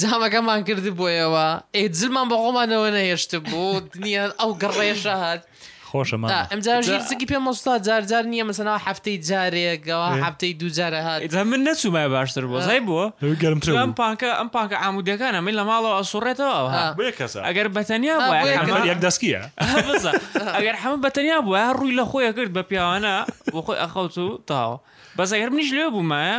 جامەکەمان کرد بۆیەوە ئێ زلمان بە خۆمانەوە نەهێشت بوو دنیا ئەو گەڕێشە هات خۆشە مامە. تا ئەمجا ژیر جا- زگی پێم مۆستا جار جار نییە مەسەنا هەفتەی جارێکەوە اه. هەفتەی دوو جارە هات ئیتر من نەچوومای باشتر بۆ زای بووە ئەوی گەرمتر ئەم بوو پانکە ئەم پانکە عمودەکان ئەمەی لە ماڵەوە ئەسوڕێتەوە ئەوها آه. بۆ یە کەسە ئەگەر بەتەنیا آه، بۆ بووە یەک حەمە کەس. یەک دەستکیە بزە ئەگەر حەمە بەتەنیا بووە ڕووی لە خۆیە کرد بە پیاوانە بۆ خۆی ئەخەوت و تاوە بەس ئەگەر منیش لێ بوومایە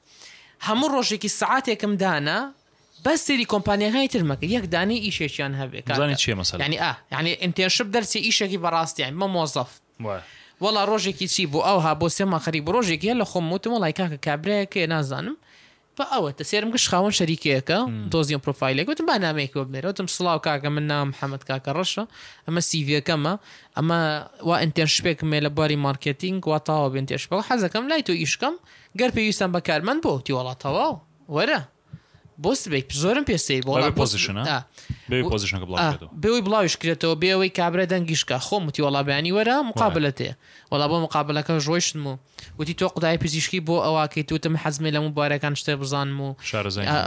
هەموو ڕۆژێکی سەعاتێکم دانا بەس سری کۆمپانیەکانی ترمە کرد یەک دانی ئیشێکیان هەبێ ینی ئینتێشب دەرچی ئیشێکی بەڕاستیان مە مۆزەف وەڵا ڕۆژێکی چی بۆ ئەو ها بۆ سێما خەری بۆ ڕۆژێکی هە لە خۆم وتم وڵی کاکە کابراەکەێ نازانم بە ئەوە تە سێرم گشت خاوەن شەریکەیەەکە دۆزیین پروۆفایلێک وتم با نامەیەک بۆ بێرە وتم سلااو کاکە من نام حەمد کاکە ڕەشە ئەمە سیڤەکەمە ئەمە وا ئەتێن شپێکمێ لە باری مارکتینگ واتاوە بنتێش بەڵ حەزەکەم لای تۆ ئیشکەم گەر پێویستم بە کارمەند بۆ ئەوتی وەڵا تەواو وەرە بۆ سبیت زۆرم پێ سەیر بەڵا بۆی بڵاویش کرێتەوە بێەوەی کابرا دەنگیشکە خۆم وتی وەڵابیانی وەرە مقابلە تێ وەڵا بۆ مقابلەکە ڕۆیشتم و وتی تۆ قودای پزیشکی بۆ ئەوکەی توتم حەزمێ لە مبارەکان شتێ بزانم و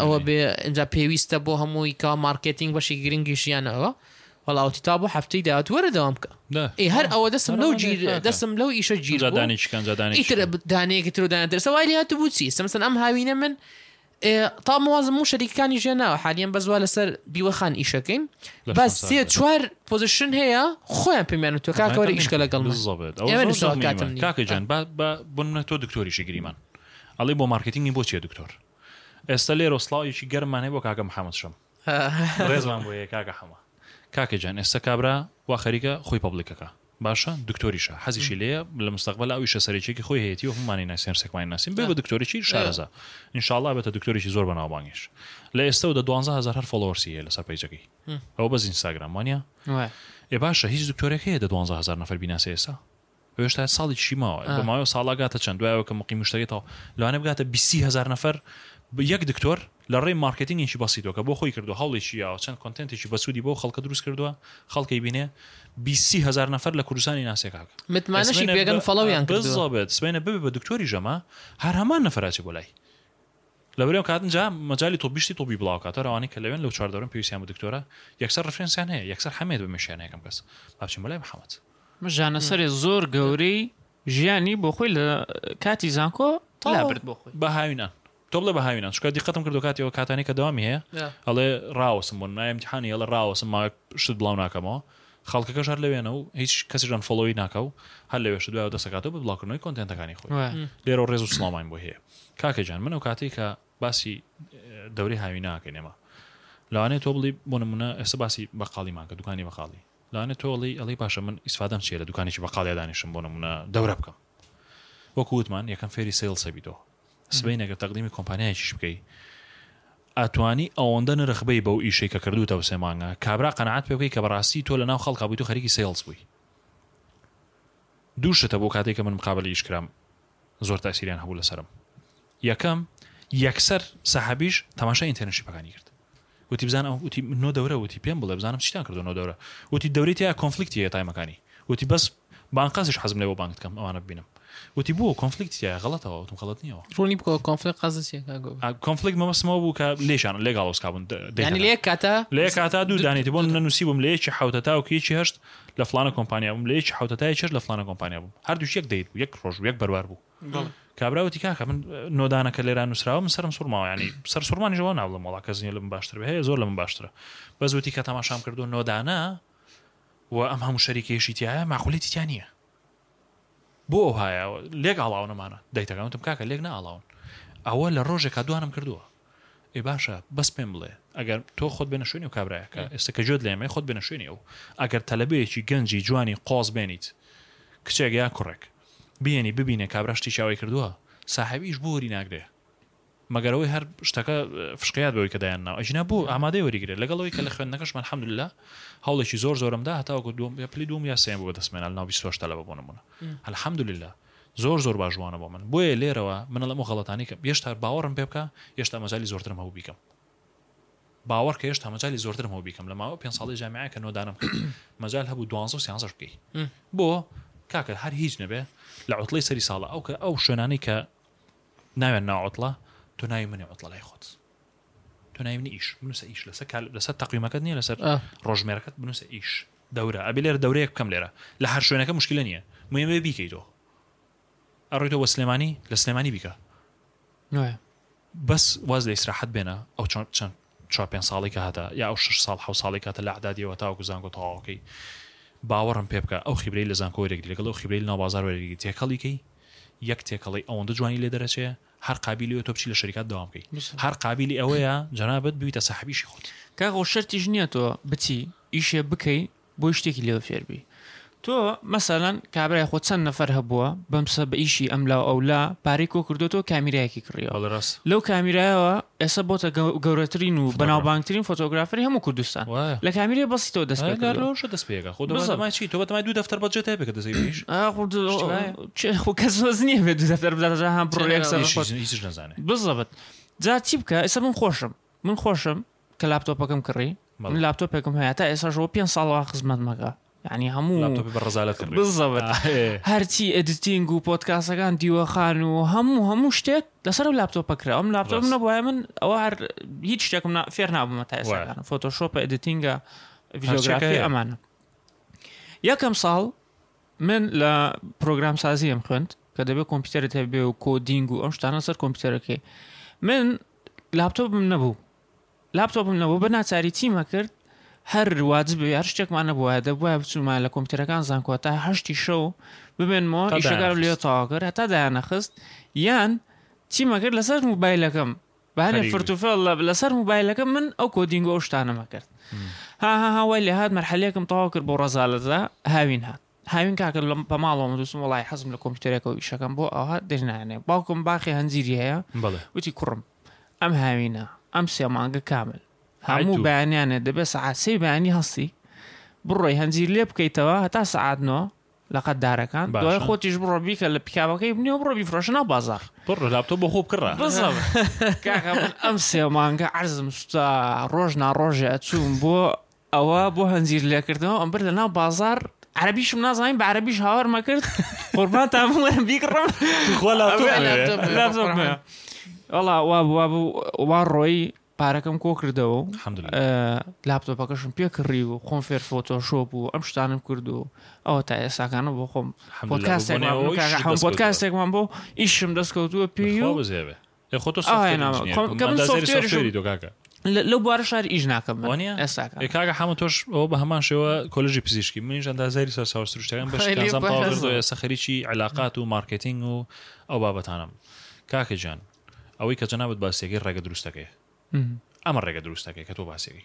ئەوە بێ ئەجا پێویستە بۆ هەمووی کا مارکتینگ بەشی گرنگی ژیانەوە وەڵا ئەو تیتا بۆ هەفتەی داهاتوو وەرە دەوام بکە نا ئێ هەر ئەوە دەسم لەو ڕەوانەیە جیر کاکە. دەسم لەو ئیشە جا جیر بوو. دانێ چیکەن جا دانێ ئیتر چیکەن. دانەیەکی تر و دانە ترسە وای لێ هاتبوو چی سە مەسەن ئەم هاوینە من ئێ، تا موازم و شەریکەکانی ژێ ناوە حالیان بەس وا لەسەر دیوەخان ئیشەکەین لە بەس شانسا سێ دەکەن. چوار پۆزیشن هەیە خۆیان پێمیان وتوە کاکە وەرە ئیشکە لەگەڵ من بزەبێت ئەوە ئێمە زۆر نووسەوە زەحمەتە. کاتم نییە. کاکە جان با با بۆ نمونە تۆ دکتۆریشی گریمان ئەڵێ بۆ مارکتینگی بۆ چیە دکتۆر ئێستا لێرە سڵاوێکی گەرممان هەیە بۆ کاکە محەممەد شەم ڕێزمان بۆ یێ کاکە حەمە. کاکە گیان ئێستا کابرا وا خەریکە خۆی پەبلیک ئەکا باشە دکتۆریشە حەزیشی لێیە لە مستەقبەلا ئەو ئیشە سەرەکیەکی خۆی هەیەتی و هەموومانی ناسین هەرسێکمانی ناسین بێ بە دکتۆریی شارەزا ان شاء اللە ئەبێتە دکتۆریی زۆر بەناوبانگیش لە ئێستەو دە دوانزە هەزار هەر فۆڵۆوەرسی هەیە لەسەر پەیجەکەی ئەوە بەس ئینستاگرام وانیە ئێ باشە هیچ دکتۆرێک هەیە دە دوانزە هەزار نەفەر بیناسێ ئێستا هێشتا ساڵیکیشی ماوە بە ماوەی ساڵ ئەگاتە چەند دوای ئەوە کە مقی مشتەکەی تەواو لەوانەیە بگاتە بیست سی هەزار نەفەر یەک دکتۆر لە ڕێی مارکێتینگێکی بەسیتەوە کە بۆ خۆی کردووە هەوڵێکی یاوە چەند کۆنتێنتێکی بەسوودی بۆ خەڵکە دروست کردووە خەڵکی بینێ بیست سی هەزار نەفەر لە کوردستانی ناسێ کاکە متمانەشی سبەینێ بێگەن بە- فەڵەویان بە کردووە. زابێت سبەینێ ببێ بە دکتۆری ژەما هەر هەمان نەفەراچێ بۆ لای لەبەریان بکات ئنجا مەجالی تۆبی شتی تۆبی بڵاو کات ئەرا ئەوانەی کە لەوێن لەو چوار دەورەن پێویستیان بە دکتۆرە یەکسەر ڕفرێنسیان هەیە یەکسەر حەمێد بە مێشیان یەکەم کەس با بچین بۆ لای محمد. مژانە سەرێ زۆر گەورەی ژیانی بۆ خۆی لە کاتی زانکۆ لابرد بۆ خۆی. بە هاوینان تۆ بڵێ بە هاوینان چونکە دیقەتم کردوە کاتی ئەو کاتانی کە دەوامی هەیە ئەڵێ ڕاوەسم بۆ نمونە ئەیە ئیمتیحانی ئەڵێ ڕاوەسم ماوەیەک شت بڵاو ناکەمەوە خەڵکەکەش هەر لەوێنە و هیچ کەسیش ئەنفۆڵۆی ناکا و هەر لەوێشە دوایەوە دەست دەکاتەوە بە بڵاوکردنەوەی کۆنتێنتەکانی خۆی وایە لێرەوە ڕێز و سڵامان بۆی هەیە کاکە گیان من ئەو کاتێک کە باسی ئه، دەورەی هاوینە ناکەین ئێمە لەوانەیە تۆ بڵی بۆ نمونە ئێستا باسی بەقاڵیمان کە دوکانی بەقاڵی لەوانەیە تۆ ئەڵێی ئەڵێی باشە من ئیسفادەم چیە لە دوکانێکی بەقاڵیا دانیشم بۆ نمونە دەورە بکەم وەکو وتمان یەکەم فێری سەیڵس ئەبی تۆ سبەینێ گەر تەقدیمی کۆمپانیایەکیش بکەی ئەتوانی ئەوەندە نرخ بەی بەو ئیشەی کە کردووتە و سێ مانگە کابرا قەناعەت پێ بکەی کە بەڕاستی تۆ لەناو خەڵکا بووی تۆ خەریکی سەیڵس بووی دوو شت هەبوو کاتێک کە من مقابەلی ئیش کرام زۆر تاسیریان هەبوو لەسەرم یەکەم، یەکسەر سەحابیش تەماشای ئینتێرنشیپەکانی کرد. وتی بزانە ئەو وتی نۆ دەورە وتی پێم بڵێ بزانم چیتان کردووە نۆ دەورە. وتی دەورەی تیا کۆنفلیکتی هەیە تایمەکانی. وتی بەس بانقەسیش حەزم لێ بۆ بانگت کەم ئەوانە ببینم. وتی بۆ کۆنفلیکتی تیایە غەڵەتە وتم غەڵەت نییەوە. ڕوونی بکەوە کۆنفلیکت قەزت چییە کاک گۆگۆ؟ ئا کۆنفلیکت مەبەستم ئەوە بوو کە لێکیان لێک ئاڵۆز کابوون دە دەی یانی تەکەن. لە یەک کاتا لە یەک کاتا دوو دانێتی بۆ نمونە نووسیبووم لە یەکی حەوت هەتاوەکو یەکی هەشت لە فڵانە کۆمپانیا بووم لە یەکی حەوت هەتا یەکی هەشت لە فڵانە کۆمپانیا بووم هەردووکی یەک دەیت بوو یەک ڕۆژ بوو یەک بەروار بوو. کابرا وتی کاکە من نۆدانەکە لێرا نووسراوە من سەرم سوڕماوەیانی سەر سوڕمانی ژەوە ناڵم وڵا کەس نیە لە من باشتر هەیە زۆر لە من باشترە بەس وتی کە تەماشام کردو نۆدانە و ئەم هەموو شەریکێشی تایە ماقولێتی تیا نییە بۆ ئەو هایا لێک ئاڵاونەمانە دایتەکانتم کاکە لێک ناڵاون ئەوە لە ڕۆژێکا دوانم کردووە ئێ باشە بەس پێم بڵێ ئەگەر تۆ خۆت بێنە شوێنی و کابراەکە ئێستا کە جوێت لێمە خۆت بێنە شوێنی ئەو ئەگەر تەلەبەیەکی گەنجی جوانی قۆز بێنیت کچێک یا کوڕێک بیێنی ببینێ کابرا شتێکی ئاوای کردوە ساحێب ئیش بۆ وەری ناگرێ مەگەر ئەوەی هەر شتەکە فشقیات بەوەی کە دایان ناو ئەجنا بۆ ئامادەی وەری گرێ لەگەڵ ئەوەی کە لە خوێندنەکەش من حەمد لە هەوڵێکی زۆر زۆرم دا هەتاوەکو دوم پلی دوم یا سێم بۆ دەستمێن لە ناو بیستۆش تەلەبە بۆ نمونە الحمد لله زۆر زۆر باشوانە بۆ من بۆیە لێرەوە من لەمە غەڵەتانی کە یشتا باوەڕم پێ بکە یشتا مەجای زۆرترم هەبوو بیکەم باوەڕکە هێشتا مەجای زۆرترم هەبوو بیکەم لە ماوەی پێنج ساڵی جامیعە کە نۆدانم کرد مەجال هەبوو دوانزە و سیانزەش بکەی بۆ کاکە هەر هیچ نەبێ لە عوتڵی سەری ساڵە ئەو کە ئەو شوێنانەی کە ناوێن ناعوتڵە تۆ ناوی منی عوتڵە لای خۆت تۆ ناوی منی ئیش بنووسە ئیش لەسەر کار لەسەر تەقیمەکەت نییە لەسەر ڕۆژمێرەکەت بنووسە ئیش دەورە ئەبی لێرە دەورەیەک بکەم لێرە لە هەر شوێنەکە مشکلە نییە مێ بیکەیتەوە ئەڕۆیتەوە بۆ سلێمانی لە سلێمانی بیکە نۆیە بەس واز لە ئیسراحەت بێنە ئەو چۆن چەند چوار پێنج ساڵی کە هەتە یا ئەو شش ساڵ حەوت ساڵی کاتە لە ئەعدادیەوە تاوەکو زانکۆ تەواوەکەی باوەڕم پێ بکە ئەو خیبرەی لە زانکۆ وەرەگری لەگەڵ ئەو خیبرەی لە ناو بازار وەرەگری تێکەڵی کەی یەک تێکەڵەی ئەوەندە جوانی لێ دەرەچێ هەر قابلی ئەوە تۆ بچی لە شەریکات دەوام بکەی بس. هەر قابلی ئەوەیە جەنابەت بوویتە ساحەبیشی خۆت کاغۆ شەرتیش نییە تۆ بچی ئیشێ بکەی بۆی شتێکی لێوە فێربی تۆ مەسەلەن کابرای خۆ چەند نەفەر هەبووە بەم سە بە ئیشی ئەم لاو ئەو لا پارەی کۆ کردوەوە کامیرایەکی کڕیەوە لەو کامیرایەوە ئێستا بۆتە گەورەترین و بەناوبانگترین فۆتۆگرافری هەموو کوردستان لە کامیری بەسی تۆ دەست دەست پێگە خۆ دەماچی تۆ بەمای دوو دەفتەر بەجێ تای بکە دەزیش خۆ کە زۆز نییە بێت دوو دەفتەر بدە هەم بڕێک نەزانێت بزەبت جا چی بکە ئێستا من خۆشم من خۆشم کە لاپتۆپەکەم کڕی من لاپتۆپێکم هەیە تا ئێساش بۆ پێنج ساڵ وا خزمەتمەکە یعنی هەموو لاپتۆپی بە ڕەزالەت کڕی. بالضبط آه، إيه. هەرچی ئەدیتینگ و پۆدکاستەکان دیوەخان و هەموو هەموو شتێک لەسەر و لاپتۆپە کرا ئەم لاپتۆپ ڕاست. نەبووە من ئەوە هەر هیچ شتێکم نا- فێر نابمە تا وایە. ئێستاکان فۆتۆشۆپە ئەدیتینگە هەرچێکە ڤیدیۆگرافی هەیە. ئەمانە یەکەم ساڵ من لە پرۆگرام سازیم خوێند کە دەبێت کۆمپیوتەرت هەبێ و کۆدینگ و ئەم شتانە سەر کۆمپیوتەرەکەی من لاپتۆپم نەبوو لاپتۆپم نەبوو بە ناچاری چیمە کرد هەر واجب بێ هەر شتێکمان نەبووە دەبواە بچوومە لە کۆمپیوتەرەکان زانکۆ تا هەشتی شەو ببێنمەوە تا ئیشەکان دایانخست. لێ تەواو کرد هەتا دایانەخست یان چیمە کرد لەسەر موبایلەکەم بەانێ خەریک بوو. فرتوفێڵ لە- لەسەر موبایلەکە من ئەو کۆدینگۆ شتانەمە کرد ها ها ها وای لێ هات مەرحەلەیەکم تەواو کرد بۆ ڕەزالەزا هاوین هات هاوین کاکە لەم بە ماڵەوە مدوسم وەڵای حەزم لە کۆمپیوتەرێکەوە ئیشەکەم بۆ ئەوها دەرنانێ باوکم باخی هەنجیری هەیە وتی کوڕم ئەم هاوینە ئەم سێ مانگە کامل هەموو بەیانیانە دەبێت سەعات سێ بەیانی هەستی بڕۆی هەنجیر لێ بکەیتەوە هەتا سەعات نۆ لەقەت دارەکان دوای خۆتیش بڕۆ بیکە لە پیاوەکەی بنێ بڕۆ بیفرۆشنا بازار بڕ لاپتۆ بە خۆ بکڕە ئەم سێ مانگە عرزم سوتا ڕۆژ ناڕۆژە چوون بۆ ئەوە بۆ هەنجیر لێکردنەوە ئەمبر لە ناو بازار عربیشم نازانین بە عربیش هاوارمە کرد قوربان تا بڵێن بیکڕم وڵا وا وا بوو وا ڕۆی پارەکەم کۆ کردەوە لاپتۆپەکەشم پێ کڕی و خۆم فێر فۆتۆشۆ بوو ئەم شتانم کرد و ئەوە تا ئێساکانە بۆ خۆم پۆتکاستێکمان بۆ ئیشم دەستکەوتووە پێ و لە بوارە شار ئیش ناکەم کاگە حەمە تۆش ئەو بە هەمان شێوە کۆلژی پزیشکی منیش ئەندازاری سەر ساوسروشتەکان بەسە خەریکی علااقات و مارکتنگ و ئەو بابەتانم کاکە جان ئەوەی کە جەنابەت باسیەکەی ڕێگە دروستەکەی ئەمە ڕێگە دروستەکەی کە تۆ باسیەکەی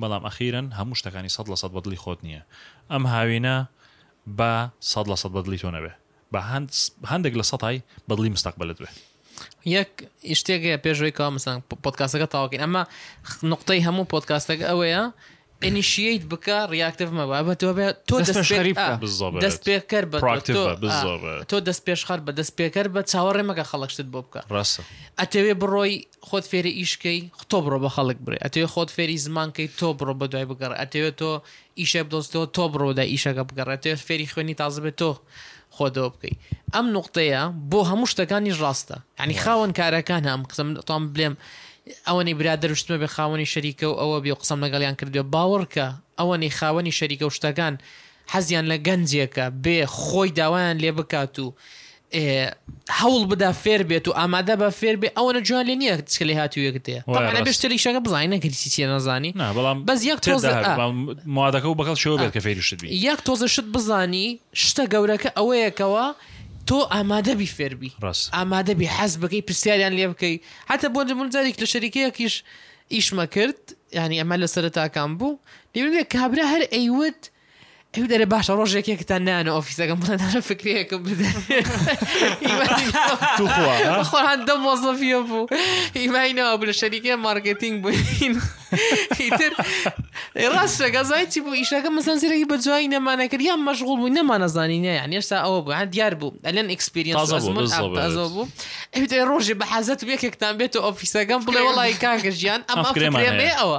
بەڵام ئەخیرا هەموو شتەکانی سەد لە سەد بە دڵی خۆت نییە. ئەم هاوینە با سەد لە سەد بە دڵی تۆ نەبێ. با هەندێک لە سەتای بە دڵی مستەقبەلت بێ. یەک شتێک هەیە پێش ئەوەی کە مثلەن پۆدکاستەکە تەواو کەین ئەمە نوقتەی هەموو پۆدکاستەکە ئەوەیە ئینیشیەیت بکە ڕیاکتیڤ مەبە ئەبە تۆ بێ تۆ دەست دەست پێشخەری بکە. بزۆ بەرێت. دەست پێکەر بە Proactive تۆ- بە، بزۆ آه، بەرێت. تۆ دەست پێشخەر بە دەست پێکەر بە چاوەڕێ مەکە خەڵک شتت بۆ بکە ڕاستە. ئەتەوێ بڕۆی خۆت فێری ئیش کەی تۆ بڕۆ بە خەڵک بڕێ ئەتەوێ خۆت فێری زمان کەی تۆ بڕۆ بە دوای بگەڕێ ئەتەوێ تۆ ئیشێ بدۆزتەوە تۆ بڕۆ بە دوای ئیشەکە بگەڕێ ئەتەوێ فێری خوێنی تازە بێ تۆ خۆت ئەوە بکەی ئەم نوقتەیە بۆ هەموو شتەکانیش ڕاستە یانی خاوەن کارەکان هەم قسەم تام بلێم ئەوەنی برادەر و شتمە بێ خاوەنی شەریکە و ئەوە بێ قسەم لەگەڵیان کردوێ باوەڕکە ئەوەنی خاوەنی شەریکە و شتەکان حەزیان لە گەنجێکە بێ خۆی داوایان لێ بکات و هەوڵ بدا فێر بێت و ئامادە بە فێر بێ ئەوەنە جوان لێ نییە چ لێ هاات و یەکت هەیە بێشتریشەکە بزانین نەکەسی چیە نازانی بەڵام بەس یەک مادەکە و بەکەڵ شێوە بێت کە فێرشت بی یەک تۆزە شت بزانی شتە گەورەکە ئەوەیەکەوە تۆ ئامادەبی فێربی ڕاست ئامادەبی حەز بکەی پرسیاریان لێ بکەی حتا بۆ من جارێک لە شەریکەیەکیش ئیشمە کرد ینی ئەمە لە سەرتاکان بوو لێ کابرا هەر ئەیوت ئەو دەرێ باشە ڕۆژێک یەکتان نانە ئۆفیسەکەم بڵێدانە فکرەیەکم بدەن توخوا ها؟ خۆران دە مۆزەفیە بوو هیمای ناوە بلە شەریکە مارکتینگ بووین ئیتر ڕاستەکە زای چی بوو ئیشەکە مەسەن زیرەکی بە جوایی نەمانە کرد یان مەشغوڵ بوو نەمانەزانین یان هێشتا ئەوە بوو هەر دیار بوو ئەلەن ئەکسپیرینس تازە بوو، ئەزمون بالضبط. ئەبتازە بوو ئەوێ ڕۆژێ بە حەزەت یەکێکتان بێتە ئۆفیسەکەم بڵێ وڵی کاکە ژیان ئەمە ئەم فکرەمان فکرێمێ هەیە. ئەوە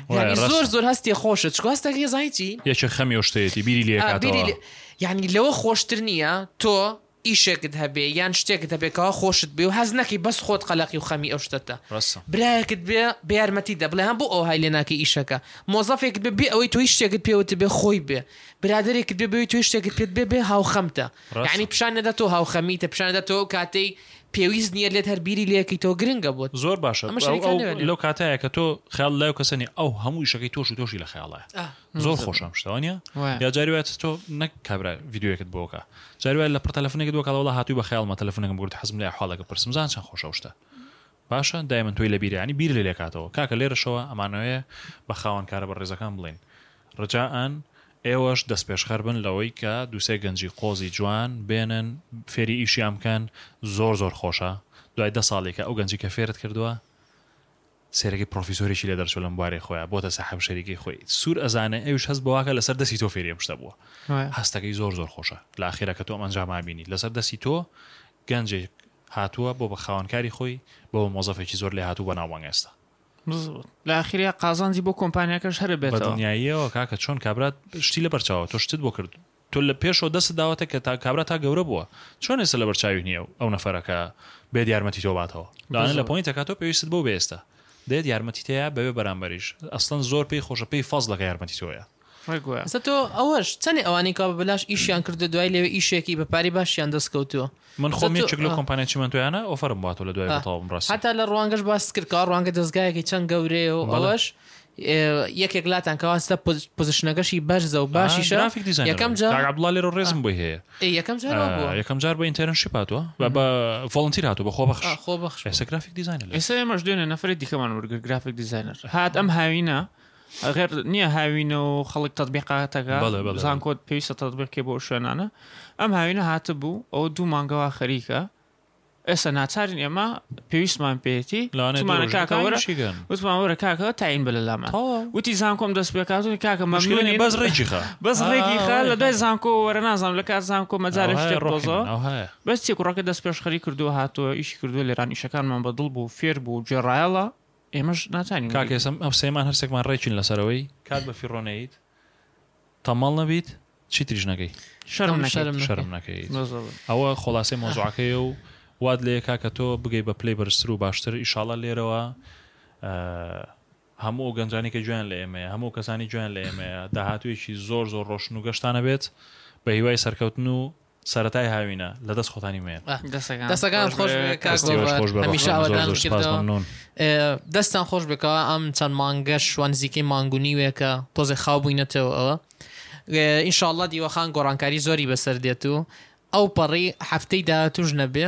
یعنی ڕاست. زۆر زۆر هەستێ خۆشە چکو هەستەکە هێزانی چی یەکێ خەمی ئەو شتەیەتی بیری لێ آه، بیری کاتەوە لێ- یعنی لەوە خۆشتر نییە تۆ ئیشێکت هەبێ یان شتێکت هەبێکەوە خۆشت بێ و هەز نەکەی بەس خۆت قەلەقی و خەمی ئەو شتەتە ڕاستە. برایەکت بێ بە یارمەتی دە بڵێ هەم بۆ ئەو های لێ ناکەی ئیشەکە مۆزەفێک بێ بێ ئەوەی توی شتێکت پێوت بێ خۆی بێ برادێکت بێ بەوەی توی شتێکت پێت بێ بێ هاوخەمتە ڕاستە. یعنی پیشان نەدە تۆ هاوخەمیتە پیشان نەدە تۆ ئەو کاتەی پێویست نیە لێت هەر بیری لێکی تۆ گرنگە بۆت زۆر باشە ئەمە شەریکان ئەو نەوێنێ. لەو کاتایە کە تۆ خەیاڵ لای و کەسە نیە ئەو هەموو ئیشەکەی تۆش و تۆشی لە خەیاڵایە ئا، زۆر نوزە. خۆشە ئەم شتە وانیە وایە. یا جاری وایە تۆ نەک کابرا ڤیدیۆیەکت بۆ بکا جاری وایە لە پڕ تەلەفونێکت بۆ کاڵە وەڵا هاتووی بە خەیاڵما تەلەفونەکەم بگرت حەزم لێ ئەحواڵێکت بپرسم زان چەند خۆشە ئەو شتە باشە دایمن تۆی لە بیرە یانی بیر لێ لێکاتەوە کاکە لێرەشەوە ئەمانەوێ بە خاوەن کارە بەڕێزەکان بڵێن ڕجائەن ئێوەش دەستپێشخەر بن لەوەی کە دوو سێ گەنجی قۆزی جوان بێنن فێری ئیشیان بکەن زۆر زۆر خۆشە دوای دە ساڵیکە ئەو گەنجی کە فێرت کردوە سەیرەکەی پڕۆفیسۆرێکی لێ دەرچوە لەم بوارەی خۆیان بۆتە ساحێب شەریکەی خۆی سور ئەزانێ ئەویش هەست بەواکە لەسەر دەستی تۆ فێری ئەم شتە بوە هەستەکەی زۆر زۆر خۆشە لە ئاخیرا کە تۆ ئەم ئەنجاما بینی لەسەر دەستی تۆ گەنجێک هاتوە بۆ بە خاوەنکاری خۆی بۆ مۆزەفێکی زۆر لێهاتو بەناوبانگ ئێستا. بزبط لە ئاخریا قازانجی بۆ کۆمپانیاکەش هەرە بە بێتەوە دڵنیاییەوە کاکە چۆن کابرا شتی لەبەر چاوە تۆ شتت بۆ کرد تۆ لە پێشەوە دەست داوەتە کە تا کابرا تا گەورە بووە چۆن ئێستا لەبەر چاوی نییە و ئەو نەفەرەکە بێت یارمەتی تۆ باتەوە دانە لە بزووت. پۆینتەکە تۆ پێویستت بۆ بێ ئێستا دێت یارمەتی تەیە بەوێ بەرامبەریش ئەسڵەن زۆر پێی خۆشە پێی فەزڵەکە یارمەتی تۆیە ڕێگویە ئەسە تۆ ئەوەش چەنێ ئەوانەی کا بە بەلاش ئیشیان کردو دوای لەوێ ئیشێکی بە پارەی باشیان دەست کەوتووە من خۆم سەتۆ- یەکێک لەو آه. کۆمپانیا چیمەنتۆیانە ئۆفەرم باتەوە لە دوای بەتەواو بمڕاسی هەتا لە ڕوانگەش باست کرد کە ڕوانگە دەستگایەکی چەند گەورەیە و بەڵێ. ئەوەش ئێ، یەکێک لاتان کەواتە پۆز- پۆزیشنەکەشی بەرزە و باشیشە گرافیک دیزاینەر یەکەم کاک جار عەبدوڵڵا لێرە ڕێزم بۆی هەیە ئێ، یەکەم جار وا بووە آه، یەکەم جار بە ئینتەرنشیپ هاتووە بە بە ڤۆڵنتیر هاتووە بە خۆبەخش آه، خۆبەخش بوو. ئێستا گرافیک دیزاینەر لە ئێستا ئێمەش دوێنێ نەفرێک دیکەمان وەرگر گرافیک دیزاینەر هات ئەم هاوینە ئەگەر نییە هاوینە و خەڵک تەبیقاتەکە زانکۆت پێویستە تەبیقێ بۆ شوێنانە ئەم هاوینە هاتە بوو ئەو دوو مانگەوە خەریکە ئێستا ناچارین ئێمە پێویستمان پێێتی لەوانێتمانە کاکەوەرەشیگەن وتمانوەرە کاکەوە تاین بە لە لاما وتی زانکۆم دەست پێکاتون کاکە مەشکلێنی بەس ڕێکی خە بەس ڕێکی خە لە دوای زانکۆ وەرە نازانم لە کار زانکۆ مەجارە شتێک ڕۆزۆ بەس چێک ڕۆکە دەست پێشخەری کردو هاتووە ئیشی کردو لێران ئیشەکانمان بەدڵ بوو فێر بوو جێڕایەڵە ئێمەش ناتانین کاک هێسم ئەم سێمان هەرسێکمان ڕێکین لەسەرەوەی کات بە فیڕۆ نەیت تەمەڵ نەبیت چیتریش نەکەی شەرم شەرم شەرم نەکەیت ئەوە خۆڵاسەی مۆزوعەکەیە و واد لێ کاکە تۆ بگەی بە پلەی بەرزتر و باشتر ئیشاڵە لێرەوە هەموو ئەو گەنجانی کە جویان لە ئێمەیە هەموو کەسانی جویان لە ئێمەیە داهاتوێکی زۆر زۆر ڕۆشن و گەشتانە بێت بە هیوای سەرکەوتن و سەرەتای هاوینە لە دەست خۆتانی مێن دەستەکان خۆش دەستان خۆش بکەوە ئەم چەند مانگەش وانزیکەی مانگونی وێکە تۆزێ خاو بووینەتەوە ئەوە ئینشاءله دیوەخان گۆڕانکاری زۆری بەسەر دێت و ئەو پەڕی هەفتەی داهاتوش نەبێ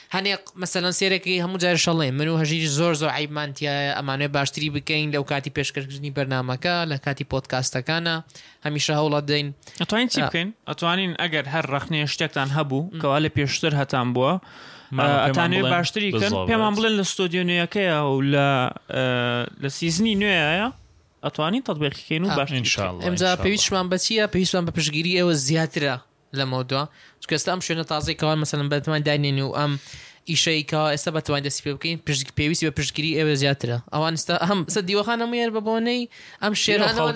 هەنێک مەسەلەن سێرەکەی هەموو جارش ئەڵێم من و هەژیریش زۆر زۆر عەیبمان تیایە ئەمانەوێ باشتری بکەین لەو کاتی پێشکەشکردنی بەرنامەکە لە کاتی پۆدکاستەکانە هەمیشە هەوڵەدەین ئەتوانین چی بکەین ئەتوانین ئەگەر هەر ڕەخنەیە شتێکتان هەبوو کەوا لە پێشتر هەتان بووە ئەتانوێ باشتری کەن پێمان بڵێن لە ستۆدیۆ نوێیەکەیە و لە لە سیزنی نوێیە ئەتوانین تطببیقیکەین و باش ئەمجا پێویستمان بەچیە پێویستمان بە پشگیری ئێوە زیاترە لەمەودوا چونکە ئێستا ئەم شوێنە تازەی کەوا مەسەلەن بەتوان داینێنی و ئەم ئیشەی کەوا ئێستا بەتوان دەستی پێ بکەین پشت پێویستی بە پشتگیری ئێوە زیاترە ئەوان ئێستا ئەم سە دیوەخان هەموو یار بە بۆنەی ئەم شێرانەوە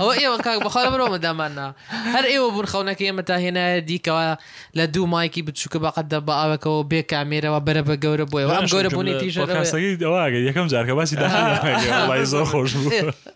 ئەوە ئێوە کاک بەخوا بەرەوە داماننا هەر ئێوە بوون خەونەکە ئێمە تا هێنایە دیکەوە لە دوو مایکی بچووکە بەقەت دە بە ئاوەکەەوە بێ کامێرەوە بەرە بە گەورە بۆی ئەم گەورە بوونی تیژەکەی دەواگە یەکەم جارکە باسی دا زۆر خۆش بوو